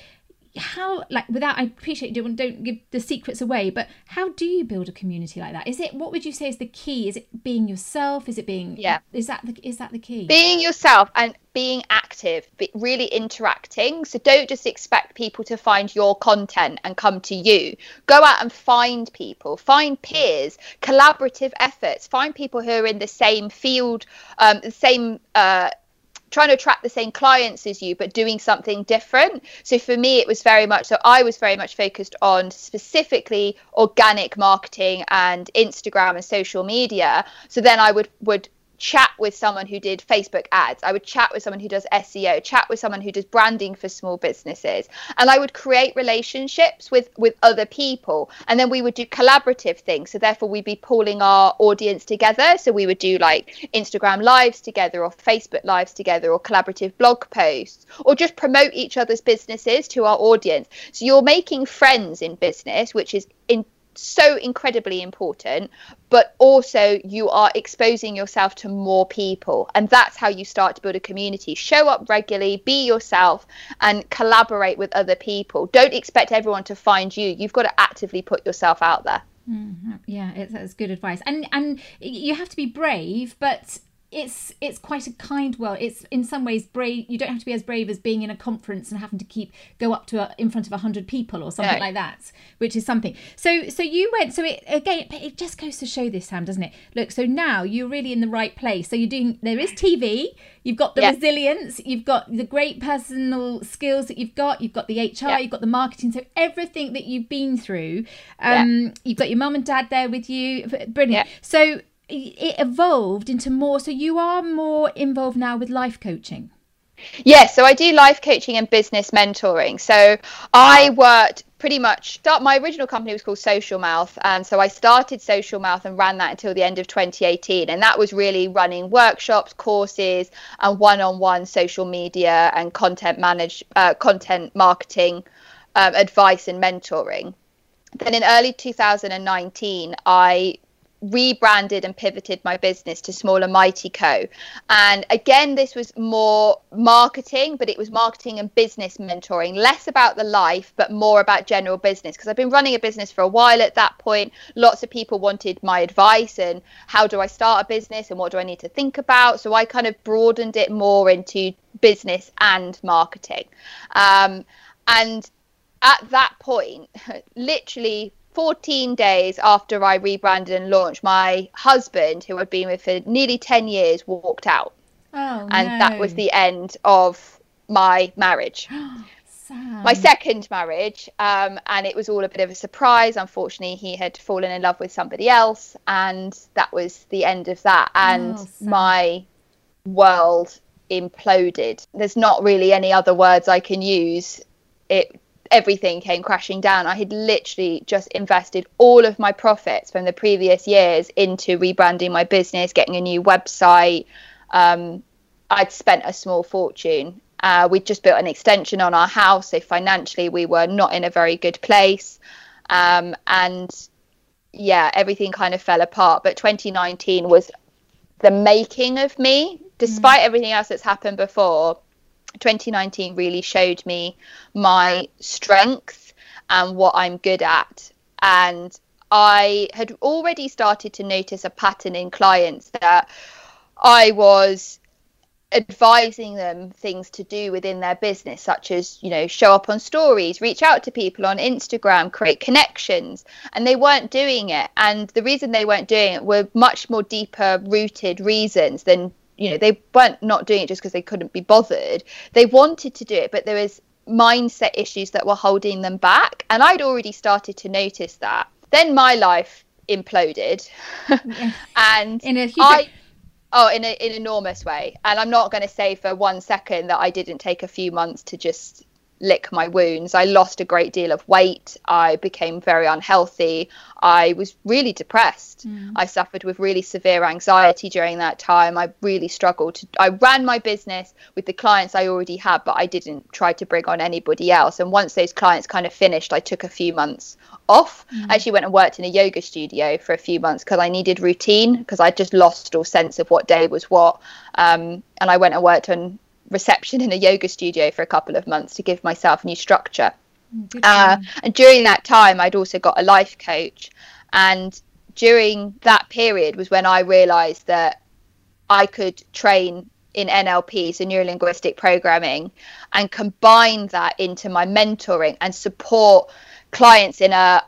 how like without i appreciate you don't, don't give the secrets away but how do you build a community like that? Is it what would you say is the key? Is it being yourself? Is it being yeah. is that the is that the key? Being yourself and being active but really interacting. So don't just expect people to find your content and come to you. Go out and find people find peers collaborative efforts find people who are in the same field um, the same uh, trying to attract the same clients as you but doing something different. So for me it was very much so i was very much focused on specifically organic marketing and instagram and social media. So then i would would chat with someone who did Facebook ads. I would chat with someone who does SEO, chat with someone who does branding for small businesses. And I would create relationships with with other people. And then we would do collaborative things. So therefore we'd be pulling our audience together. So we would do like Instagram lives together or Facebook lives together or collaborative blog posts or just promote each other's businesses to our audience. So you're making friends in business, which is in so incredibly important but also you are exposing yourself to more people. And that's how you start to build a community. Show up regularly be yourself and collaborate with other people. Don't expect everyone to find you. You've got to actively put yourself out there. Mm-hmm. yeah it's good advice. And and you have to be brave but it's it's quite a kind world. It's in some ways brave. You don't have to be as brave as being in a conference and having to keep go up to a, in front of a hundred people or something like that, which is something. So so you went. So it again, it just goes to show this, Sam, doesn't it? Look, so now you're really in the right place. So you're doing. There is TV. You've got the resilience. You've got the great personal skills that you've got. You've got the HR. You've got the marketing. So everything that you've been through. Um, You've got your mum and dad there with you. Brilliant. So it evolved into more so you are more involved now with life coaching? Yes yeah, so i do life coaching and business mentoring. So i worked pretty much start my original company was called social mouth and so i started social mouth and ran that until the end of 2018 and that was really running workshops courses and one-on-one social media and content manage uh, content marketing um, advice and mentoring. Then in early 2019 i rebranded and pivoted my business to Small and Mighty Co. And again, this was more marketing, but it was marketing and business mentoring, less about the life, but more about general business. Because I've been running a business for a while at that point. Lots of people wanted my advice and how do I start a business and what do I need to think about. So I kind of broadened it more into business and marketing. Um, and at that point, literally 14 days after I rebranded and launched, my husband, who I'd been with for nearly 10 years, walked out. Oh, and no. that was the end of my marriage. my second marriage, um, and it was all a bit of a surprise. Unfortunately, he had fallen in love with somebody else, and that was the end of that. And Oh, my world imploded. There's not really any other words I can use. It everything came crashing down. I had literally just invested all of my profits from the previous years into rebranding my business, getting a new website. Um, I'd spent a small fortune. Uh, we'd just built an extension on our house, so financially we were not in a very good place. Um, and yeah, everything kind of fell apart. But 2019 was the making of me, despite mm. everything else that's happened before 2019 really showed me my strength and what I'm good at. And I had already started to notice a pattern in clients that I was advising them things to do within their business such as you know show up on stories reach out to people on instagram create connections and they weren't doing it and the reason they weren't doing it were much more deeper rooted reasons than you know they weren't not doing it just because they couldn't be bothered. They wanted to do it but there was mindset issues that were holding them back and i'd already started to notice that. Then my life imploded. And in a huge I, oh in, a, in an enormous way. And i'm not going to say for one second that i didn't take a few months to just lick my wounds. I lost a great deal of weight. I became very unhealthy. I was really depressed. Mm. I suffered with really severe anxiety during that time. I really struggled. To, I ran my business with the clients I already had, but I didn't try to bring on anybody else. And once those clients kind of finished, I took a few months off. Mm. I actually went and worked in a yoga studio for a few months because I needed routine because I just lost all sense of what day was what. Um, and I went and worked on reception in a yoga studio for a couple of months to give myself new structure. Uh, and during that time, I'd also got a life coach. And during that period was when I realized that I could train in NLP, so neuro linguistic programming, and combine that into my mentoring and support clients in a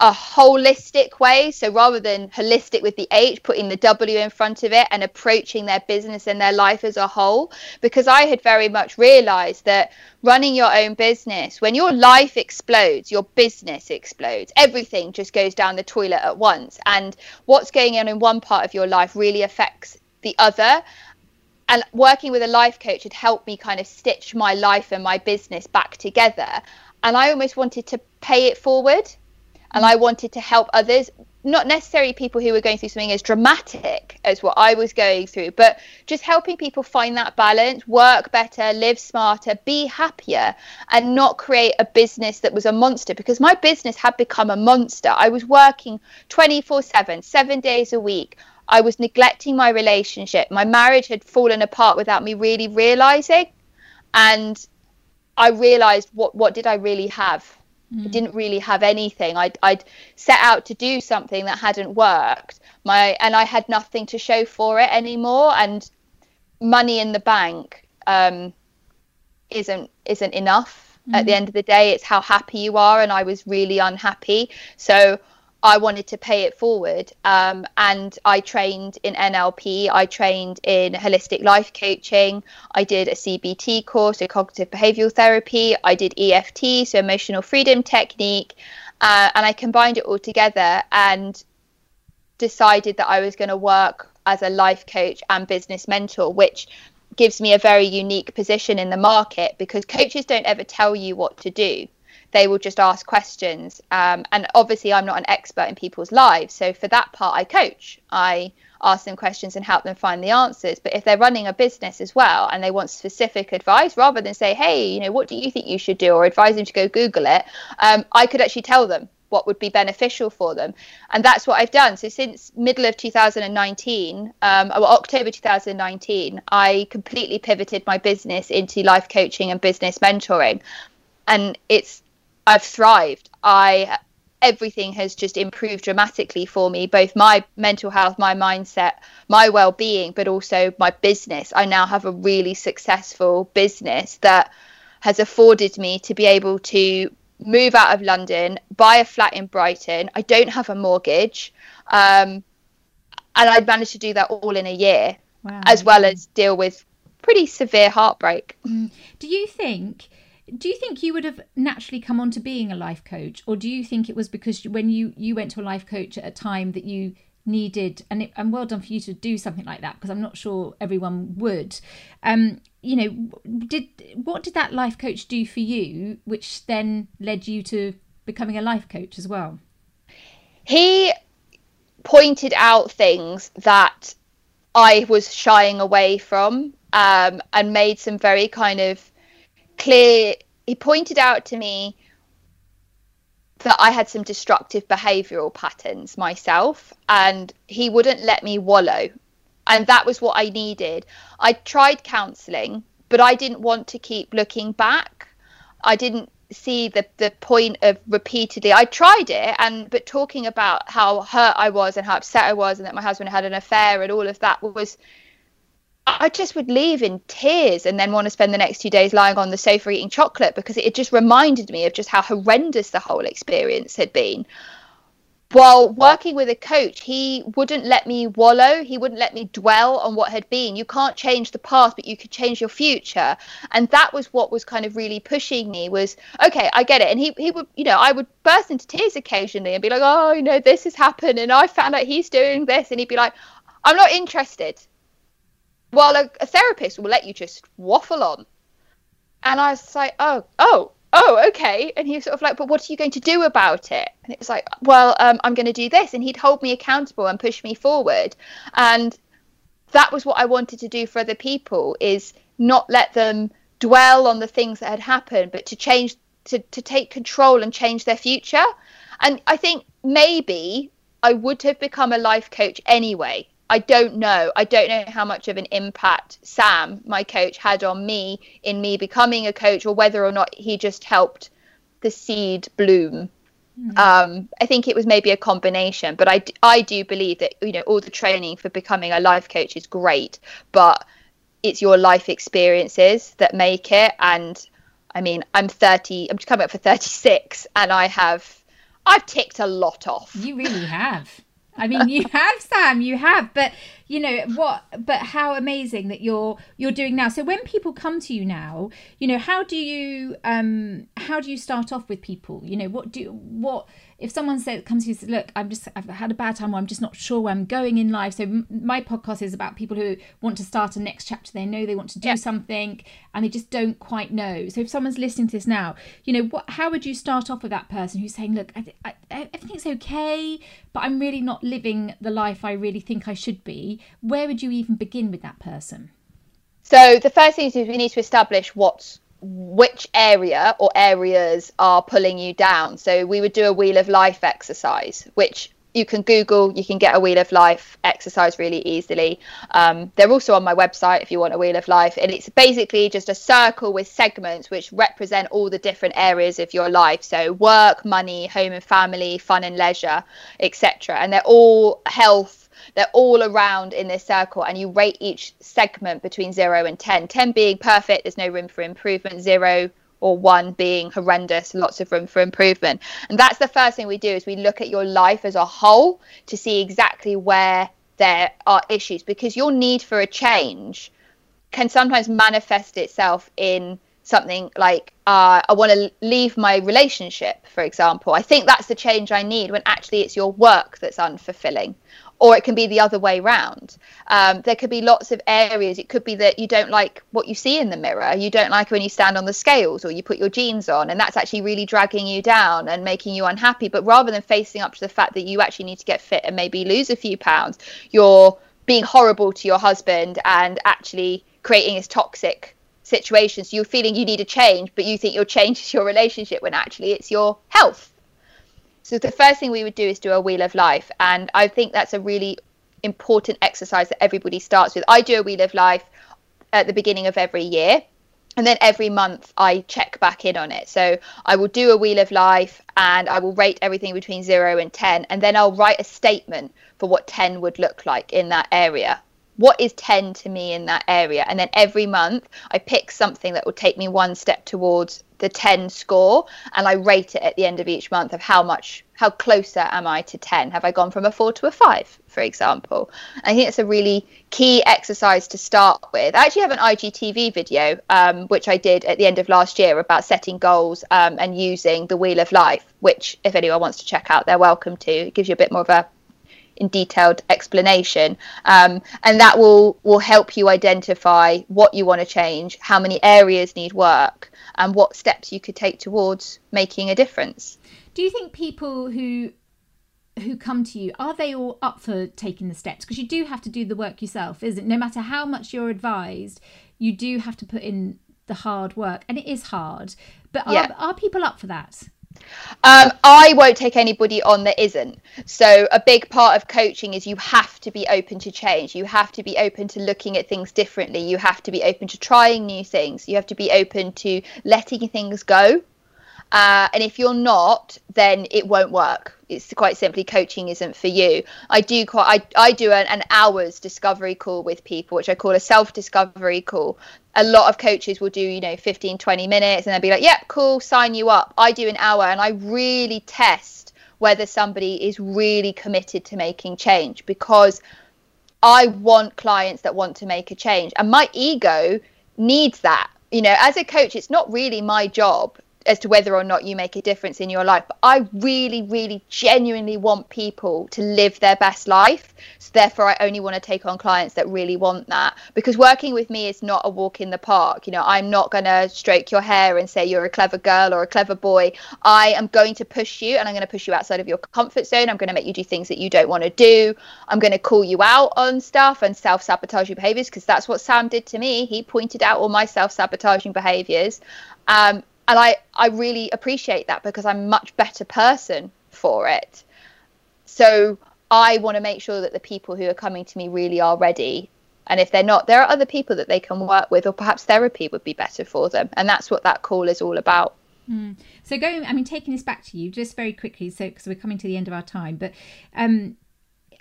a holistic way. So rather than holistic with the H, putting the W in front of it and approaching their business and their life as a whole, because I had very much realized that running your own business, when your life explodes, your business explodes. Everything just goes down the toilet at once. And what's going on in one part of your life really affects the other. And working with a life coach had helped me kind of stitch my life and my business back together. And I almost wanted to pay it forward and I wanted to help others, not necessarily people who were going through something as dramatic as what I was going through, but just helping people find that balance, work better, live smarter, be happier, and not create a business that was a monster because my business had become a monster. I was working 24 7, seven days a week. I was neglecting my relationship. My marriage had fallen apart without me really realizing. And I realized what, what did I really have? Mm. I didn't really have anything. I'd, I'd set out to do something that hadn't worked. My and I had nothing to show for it anymore. And money in the bank um, isn't isn't enough. Mm. At the mm. end of the day, it's how happy you are. And I was really unhappy. So I wanted to pay it forward. Um, and I trained in NLP, I trained in holistic life coaching, I did a CBT course, so cognitive behavioral therapy, I did EFT, so emotional freedom technique, uh, and I combined it all together and decided that I was going to work as a life coach and business mentor, which gives me a very unique position in the market because coaches don't ever tell you what to do they will just ask questions. Um, and obviously, I'm not an expert in people's lives. So for that part, I coach. I ask them questions and help them find the answers. But if they're running a business as well and they want specific advice, rather than say, hey, you know, what do you think you should do or advise them to go Google it, um, I could actually tell them what would be beneficial for them and that's what i've done so since middle of 2019 um, or october 2019 i completely pivoted my business into life coaching and business mentoring and it's I've thrived. I everything has just improved dramatically for me both my mental health my mindset my well-being but also my business i now have a really successful business that has afforded me to be able to move out of london buy a flat in brighton i don't have a mortgage um, and i managed to do that all in a year wow. as well as deal with pretty severe heartbreak mm. do you think do you think you would have naturally come on to being a life coach? Or do you think it was because when you you went to a life coach at a time that you needed and it, and well done for you to do something like that because I'm not sure everyone would. Um you know did what did that life coach do for you which then led you to becoming a life coach as well? He pointed out things that I was shying away from um, and made some very kind of clear he pointed out to me that I had some destructive behavioral patterns myself and he wouldn't let me wallow and that was what I needed. I tried counseling but I didn't want to keep looking back. I didn't see the the point of repeatedly I tried it and but talking about how hurt I was and how upset I was and that my husband had an affair and all of that was I just would leave in tears and then want to spend the next two days lying on the sofa eating chocolate because it just reminded me of just how horrendous the whole experience had been. While working with a coach, he wouldn't let me wallow. He wouldn't let me dwell on what had been. You can't change the past, but you could change your future. And that was what was kind of really pushing me was, okay, I get it. And he, he would, you know, I would burst into tears occasionally and be like, oh, you know, this has happened. And I found out he's doing this. And he'd be like, I'm not interested while a, a therapist will let you just waffle on. And I was like, oh, oh, oh, okay. And he was sort of like, but what are you going to do about it? And it was like, well, um, I'm going to do this. And he'd hold me accountable and push me forward. And that was what I wanted to do for other people is not let them dwell on the things that had happened, but to change, to, to take control and change their future. And I think maybe I would have become a life coach anyway I don't know. I don't know how much of an impact Sam, my coach, had on me in me becoming a coach, or whether or not he just helped the seed bloom. Mm. Um, I think it was maybe a combination, but I, I do believe that you know all the training for becoming a life coach is great, but it's your life experiences that make it. And I mean, I'm 30. I'm coming up for 36, and I have I've ticked a lot off. You really have. I mean, you have Sam, you have, but you know what but how amazing that you're you're doing now. So when people come to you now you know how do you um how do you start off with people? You know what do what if someone says comes to you and says look i'm just i've had a bad time or i'm just not sure where i'm going in life so m- my podcast is about people who want to start a next chapter they know they want to do yeah. something and they just don't quite know so if someone's listening to this now you know what how would you start off with that person who's saying look I, I, everything's okay but i'm really not living the life i really think i should be where would you even begin with that person? So the first thing is we need to establish what's which area or areas are pulling you down. So we would do a wheel of life exercise, which you can Google, you can get a Wheel of Life exercise really easily. Um, they're also on my website if you want a Wheel of Life. And it's basically just a circle with segments which represent all the different areas of your life. So, work, money, home and family, fun and leisure, etc. And they're all health. They're all around in this circle, and you rate each segment between zero and 10. 10 being perfect, there's no room for improvement. Zero, or one being horrendous lots of room for improvement and that's the first thing we do is we look at your life as a whole to see exactly where there are issues because your need for a change can sometimes manifest itself in something like uh, I want to leave my relationship, for example. I think that's the change I need when actually it's your work that's unfulfilling, or it can be the other way round. Um, there could be lots of areas. It could be that you don't like what you see in the mirror. You don't like when you stand on the scales or you put your jeans on, and that's actually really dragging you down and making you unhappy. But rather than facing up to the fact that you actually need to get fit and maybe lose a few pounds, you're being horrible to your husband and actually creating this toxic situation. So you're feeling you need a change, but you think your change is your relationship when actually it's your health so the first thing we would do is do a wheel of life, and I think that's a really important exercise that everybody starts with. I do a wheel of life at the beginning of every year. And then every month I check back in on it. So I will do a wheel of life and I will rate everything between zero and 10. And then I'll write a statement for what 10 would look like in that area what is 10 to me in that area? And then every month i pick something that will take me one step towards the 10 score and i rate it at the end of each month of how much how closer am i to 10 have i gone from a 4 to a 5 for example? I think it's a really key exercise to start with. I actually have an igtv video um, which i did at the end of last year about setting goals um, and using the wheel of life which if anyone wants to check out they're welcome to. It gives you a bit more of a in detailed explanation. Um, and that will will help you identify what you want to change how many areas need work and what steps you could take towards making a difference. Do you think people who who come to you are they all up for taking the steps? Because you do have to do the work yourself isn't it? No matter how much you're advised you do have to put in the hard work and it is hard. But yeah. are, are people up for that um, I won't take anybody on that isn't. So, a big part of coaching is you have to be open to change. You have to be open to looking at things differently. You have to be open to trying new things. You have to be open to letting things go. Uh, and if you're not, then it won't work. It's quite simply coaching isn't for you. I do quite I, I do an, an hour's discovery call with people, which I call a self discovery call. A lot of coaches will do, you know, 15, 20 minutes and they'll be like, yep, yeah, cool, sign you up. I do an hour and I really test whether somebody is really committed to making change because I want clients that want to make a change. And my ego needs that. You know, as a coach, it's not really my job as to whether or not you make a difference in your life. But I really, really genuinely want people to live their best life. So therefore, I only want to take on clients that really want that. Because working with me is not a walk in the park. You know, I'm not going to stroke your hair and say you're a clever girl or a clever boy. I am going to push you and I'm going to push you outside of your comfort zone. I'm going to make you do things that you don't want to do. I'm going to call you out on stuff and self sabotaging behaviors because that's what Sam did to me. He pointed out all my self sabotaging behaviors. Um, and I I really appreciate that because I'm a much better person for it. So I want to make sure that the people who are coming to me really are ready. And if they're not, there are other people that they can work with, or perhaps therapy would be better for them. And that's what that call is all about. Mm. So going, I mean, taking this back to you just very quickly, so because we're coming to the end of our time, but um,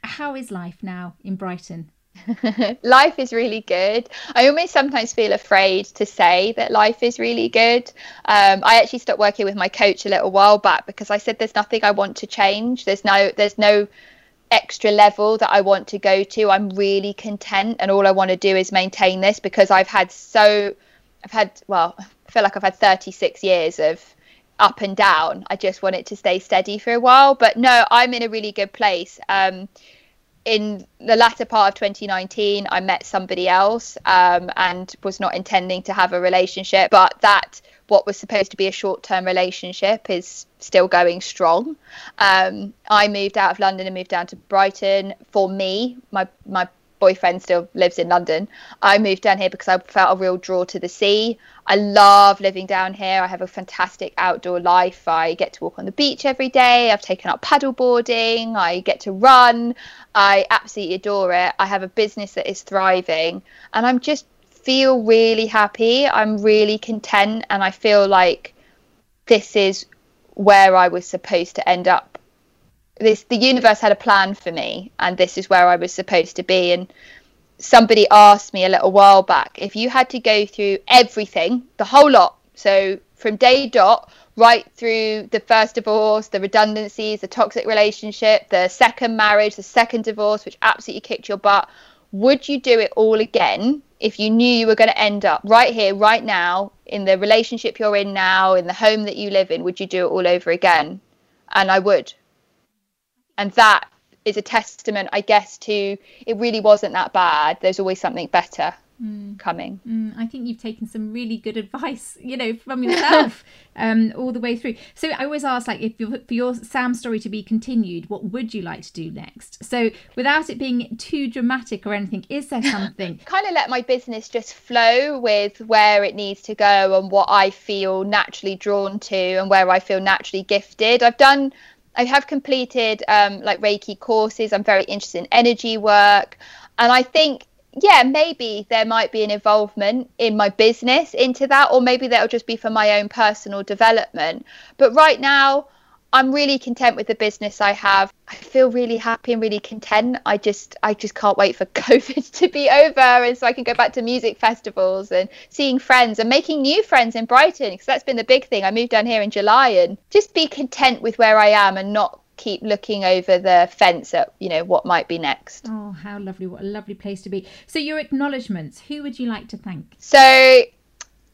how is life now in Brighton? life is really good. I almost sometimes feel afraid to say that life is really good. Um, I actually stopped working with my coach a little while back because I said there's nothing I want to change. There's no there's no extra level that I want to go to. I'm really content and all I want to do is maintain this because I've had so I've had well, I feel like I've had 36 years of up and down. I just want it to stay steady for a while. But no, I'm in a really good place. Um, in the latter part of 2019, I met somebody else um, and was not intending to have a relationship, but that what was supposed to be a short term relationship is still going strong. Um, I moved out of London and moved down to Brighton. For me, my my boyfriend still lives in London. I moved down here because I felt a real draw to the sea. I love living down here. I have a fantastic outdoor life. I get to walk on the beach every day. I've taken up paddle boarding. I get to run. I absolutely adore it. I have a business that is thriving and I'm just feel really happy. I'm really content and I feel like this is where I was supposed to end up this the universe had a plan for me and this is where I was supposed to be. And somebody asked me a little while back if you had to go through everything the whole lot so from day dot right through the first divorce the redundancies the toxic relationship the second marriage the second divorce which absolutely kicked your butt would you do it all again if you knew you were going to end up right here right now in the relationship you're in now in the home that you live in? Would you do it all over again? And I would and that is a testament, I guess, to it really wasn't that bad. There's always something better mm. coming. Mm, I think you've taken some really good advice, you know, from yourself um, all the way through. So I always ask, like, if for your Sam story to be continued, what would you like to do next? So without it being too dramatic or anything, is there something? kind of let my business just flow with where it needs to go and what I feel naturally drawn to and where I feel naturally gifted. I've done I have completed um, like Reiki courses. I'm very interested in energy work. And I think, yeah, maybe there might be an involvement in my business into that, or maybe that'll just be for my own personal development. But right now, I'm really content with the business I have. I feel really happy and really content. I just I just can't wait for COVID to be over and so I can go back to music festivals and seeing friends and making new friends in Brighton because that's been the big thing. I moved down here in July and just be content with where I am and not keep looking over the fence at you know what might be next. Oh, how lovely! What a lovely place to be. So your acknowledgements. Who would you like to thank? So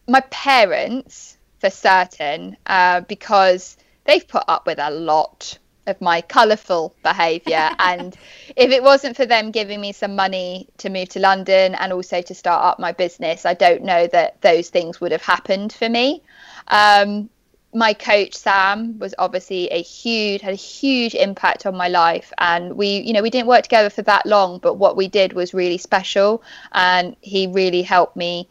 my parents for certain uh, because they've put up with a lot of my colourful behaviour. and if it wasn't for them giving me some money to move to London and also to start up my business, I don't know that those things would have happened for me. Um, my coach Sam was obviously a huge had a huge impact on my life and we you know we didn't work together for that long but what we did was really special and he really helped me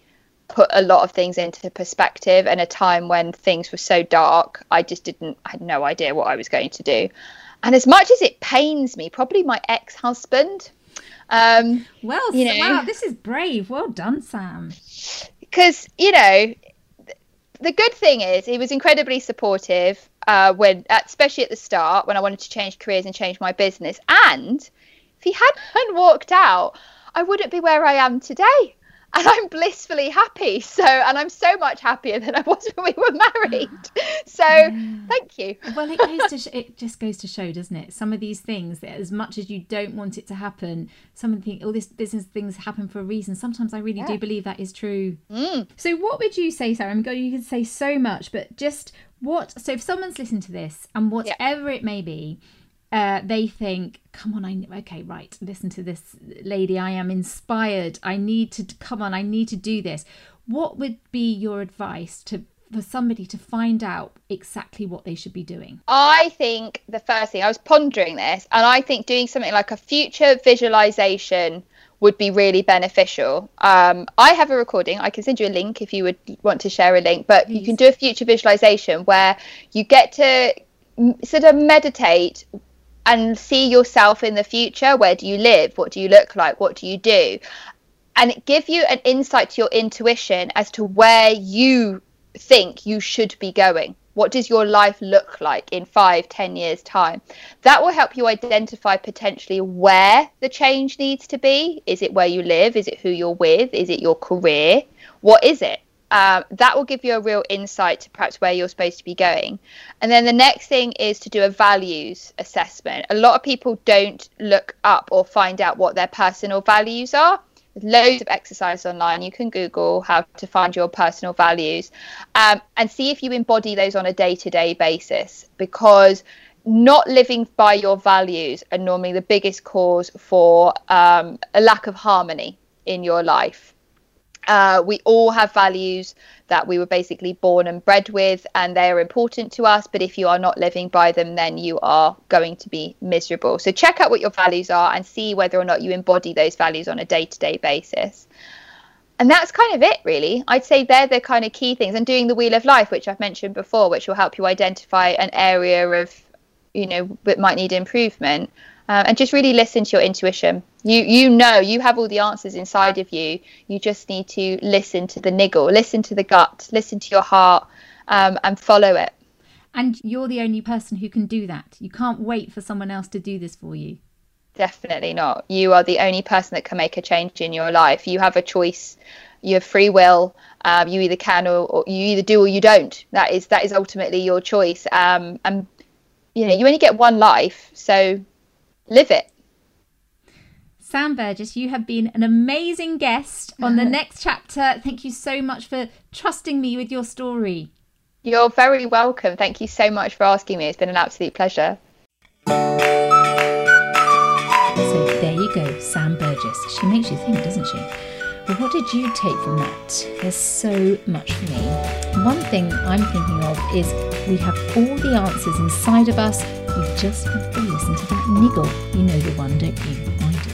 put a lot of things into perspective and a time when things were so dark i just didn't i had no idea what i was going to do. And as much as it pains me probably my ex-husband um well you know. wow this is brave. Well done sam. Because you know the good thing is he was incredibly supportive uh, when especially at the start when i wanted to change careers and change my business. And if he hadn't walked out i wouldn't be where i am today and I'm blissfully happy. So, and I'm so much happier than I was when we were married. So, yeah. thank you. well, it goes to sh- it just goes to show, doesn't it? Some of these things, that as much as you don't want it to happen, some of the all this business things happen for a reason. Sometimes I really yeah. do believe that is true. Mm. So, what would you say, Sarah? I'm mean, you could say so much, but just what? So, if someone's listened to this and whatever yeah. it may be uh, they think, come on, I okay, right, listen to this lady. I am inspired. I need to come on. I need to do this. What would be your advice to for somebody to find out exactly what they should be doing? I think the first thing I was pondering this, and I think doing something like a future visualization would be really beneficial. Um, I have a recording. I can send you a link if you would want to share a link. But Please. you can do a future visualization where you get to sort of meditate and see yourself in the future. Where do you live? What do you look like? What do you do? And give you an insight to your intuition as to where you think you should be going. What does your life look like in five, ten years' time? That will help you identify potentially where the change needs to be. Is it where you live? Is it who you're with? Is it your career? What is it? Um, that will give you a real insight to perhaps where you're supposed to be going. And then the next thing is to do a values assessment. A lot of people don't look up or find out what their personal values are. There's loads of exercise online. You can Google how to find your personal values um, and see if you embody those on a day to day basis because not living by your values are normally the biggest cause for um, a lack of harmony in your life Uh, we all have values that we were basically born and bred with, and they are important to us. But if you are not living by them, then you are going to be miserable. So check out what your values are and see whether or not you embody those values on a day to day basis. And that's kind of it, really. I'd say they're the kind of key things. And doing the wheel of life, which I've mentioned before, which will help you identify an area of, you know, that might need improvement. Uh, and just really listen to your intuition. You you know you have all the answers inside of you. You just need to listen to the niggle, listen to the gut, listen to your heart, um, and follow it. And you're the only person who can do that. You can't wait for someone else to do this for you. Definitely not. You are the only person that can make a change in your life. You have a choice. You have free will. Um, you either can or, or, you either do or you don't. That is that is ultimately your choice. Um, and you know you only get one life, so live it. Sam Burgess, you have been an amazing guest on the next chapter. Thank you so much for trusting me with your story. You're very welcome. Thank you so much for asking me. It's been an absolute pleasure. So there you go, Sam Burgess. She makes you think, doesn't she? Well, what did you take from that? There's so much for me. One thing I'm thinking of is we have all the answers inside of us. We just have to listen to that niggle. You know the one, don't you? I do.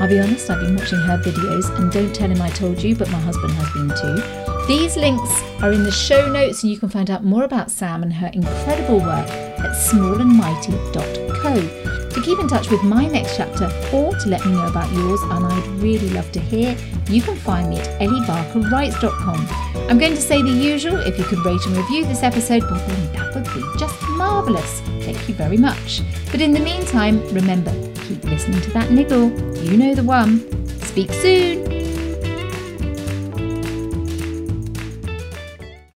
I'll be honest, I've been watching her videos and don't tell him I told you, but my husband has been too. These links are in the show notes and you can find out more about Sam and her incredible work at smallandmighty.co to keep in touch with my next chapter or to let me know about yours, and I'd really love to hear, you can find me at elliebarkerwrites.com. I'm going to say the usual if you could rate and review this episode, well, then that would be just marvellous. Thank you very much. But in the meantime, remember, keep listening to that niggle. You know the one. Speak soon.